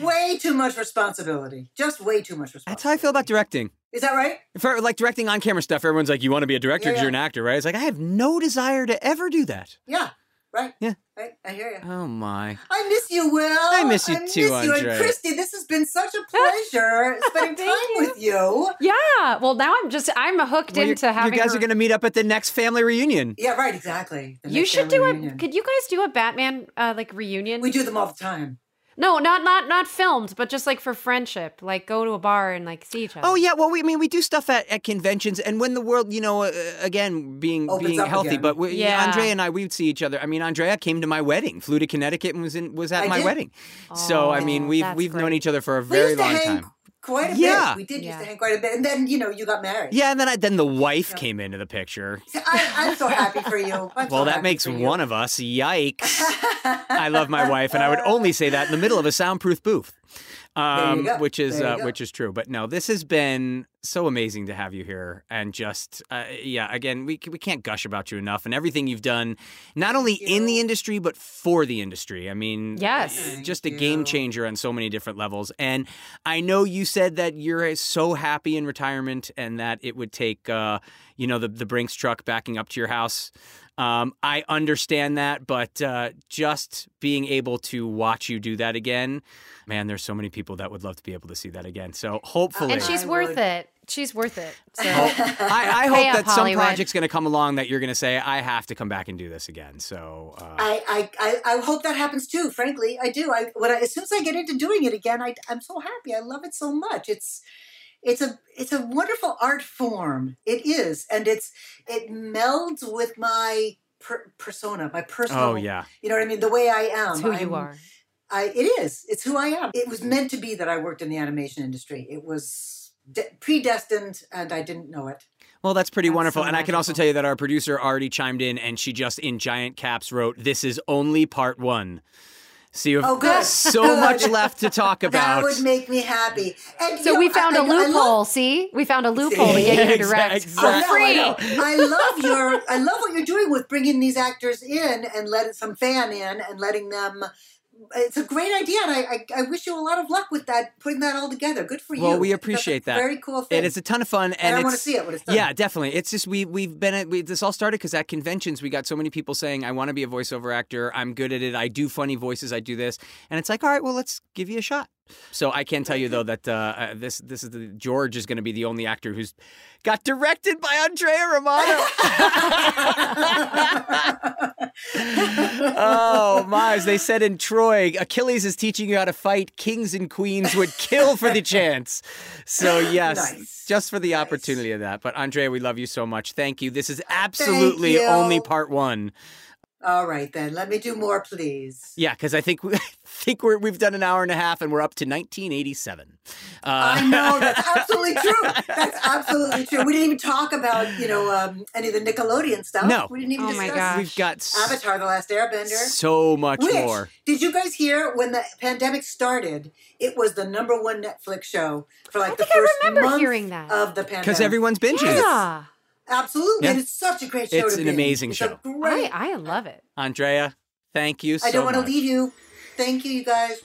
Way too much responsibility. Just way too much responsibility. That's how I feel about directing. Is that right? For like directing on camera stuff, everyone's like, "You want to be a director Yeah, because yeah. you're an actor, right?" It's like I have no desire to ever do that. Yeah. Right. Yeah. Right. I hear you. Oh my. I miss you, Will. I miss you I too, miss you. Andrea. And Christy, this has been such a pleasure spending time with you. Yeah. Well, now I'm just I'm hooked Well, into having. you guys her- are going to meet up at the next family reunion. Yeah, right. Exactly. The You should family do a. Could you guys do a Batman uh, like reunion? We do them all the time. No, not not not filmed, but just like for friendship. Like go to a bar and like see each other. Oh yeah, well we I mean we do stuff at, at conventions and when the world you know uh, again being Opens being healthy again. but we, Yeah. Andrea and I we would see each other. I mean Andrea came to my wedding, flew to Connecticut and was in was at I my did. wedding. so I mean we've we've known each other for a very long hang time. Quite a Yeah. bit. We did Yeah. used to hang quite a bit, and then you know you got married. Yeah, and then I, then the wife came into the picture. I, I'm so happy for you. I'm so Well, that makes one of us. Yikes. I love my wife, and I would only say that in the middle of a soundproof booth. Um, which is uh, which is true, but no, this has been so amazing to have you here, and just uh, yeah, again, we we can't gush about you enough, and everything you've done, not only in the industry but for the industry. I mean, Yes. uh, just a game changer on so many different levels. And I know you said that you're so happy in retirement, and that it would take uh, you know the the Brinks truck backing up to your house. Um, I understand that, but uh, just being able to watch you do that again, man, there's so many people that would love to be able to see that again. So hopefully, and she's I worth would. it. She's worth it. So. I, I hope up, that some Hollywood. project's going to come along that you're going to say, I have to come back and do this again. So uh, I, I, I, I hope that happens too. Frankly, I do. I when I, as soon as I get into doing it again, I, I'm so happy. I love it so much. It's it's a it's a wonderful art form. It is, and it's it melds with my per, persona, my personal. oh yeah, You know what I mean? The way I am. It's who I'm- you are. I, it is. It's who I am. It was meant to be that I worked in the animation industry. It was de- predestined, and I didn't know it. Well, that's pretty That's wonderful. so and I can also tell you that our producer already chimed in and she just in giant caps wrote, This is only part one. So you have Oh, good. so Good. much left to talk about. That would make me happy. And you So know, we found a a loophole. See, we found a loophole to get you to direct Exact- for I know, I I love your I love what you're doing with bringing these actors in and letting some fan in and letting them it's a great idea and I, I, I wish you a lot of luck with that putting that all together good for you Well, we appreciate that. very cool thing It is a ton of fun, and, And I it's, wanna see it when it's done. Yeah, definitely. It's just we we've been at we, this all started because at conventions we got so many people saying I want to be a voiceover actor. I'm good at it. I do funny voices. I do this, and it's like all right, well let's give you a shot. So I can tell you though that uh, uh, this this is the George is going to be the only actor who's got directed by Andrea Romano. oh my! As they said in Troy, Achilles is teaching you how to fight. Kings and queens would kill for the chance. So yes, Nice. just for the opportunity of that. But Andrea, we love you so much. Thank you. This is absolutely only part one. All right then let me do more please Yeah, because I think we I think we're, we've done an hour and a half, and we're up to 1987. Uh, I know that's absolutely true. That's absolutely true. We didn't even talk about you know um, any of the Nickelodeon stuff. No. we didn't even Oh my discuss gosh. we've got Avatar: The Last Airbender. so much Which more. did you guys hear when the pandemic started? It was the number one Netflix show for like the think I first remember month hearing that. of the pandemic. Because everyone's binging. Yeah, absolutely, Yeah. and it's such a great show. It's to an binge. amazing It's show. A great. I I love it. Andrea, thank you so I don't want to leave you. Thank you, you guys.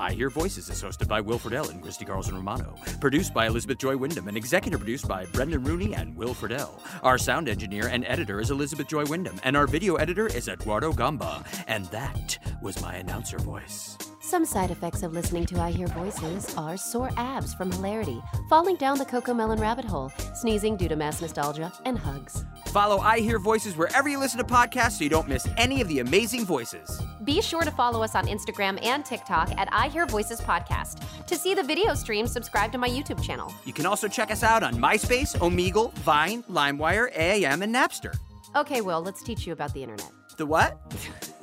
I Hear Voices is hosted by Will Friedle and Christy Carlson Romano. Produced by Elizabeth Joy Wyndham and executive produced by Brendan Rooney and Will Friedle Our sound engineer and editor is Elizabeth Joy Wyndham, and our video editor is Eduardo Gamba. And that was my announcer voice. Some side effects of listening to I Hear Voices are sore abs from hilarity, falling down the Cocomelon rabbit hole, sneezing due to mass nostalgia, and hugs. Follow I Hear Voices wherever you listen to podcasts so you don't miss any of the amazing voices. Be sure to follow us on Instagram and TikTok at I Hear Voices Podcast. To see the video stream, subscribe to my YouTube channel. You can also check us out on MySpace, Omegle, Vine, LimeWire, AIM, and Napster. Okay, Will, let's teach you about the internet. The what?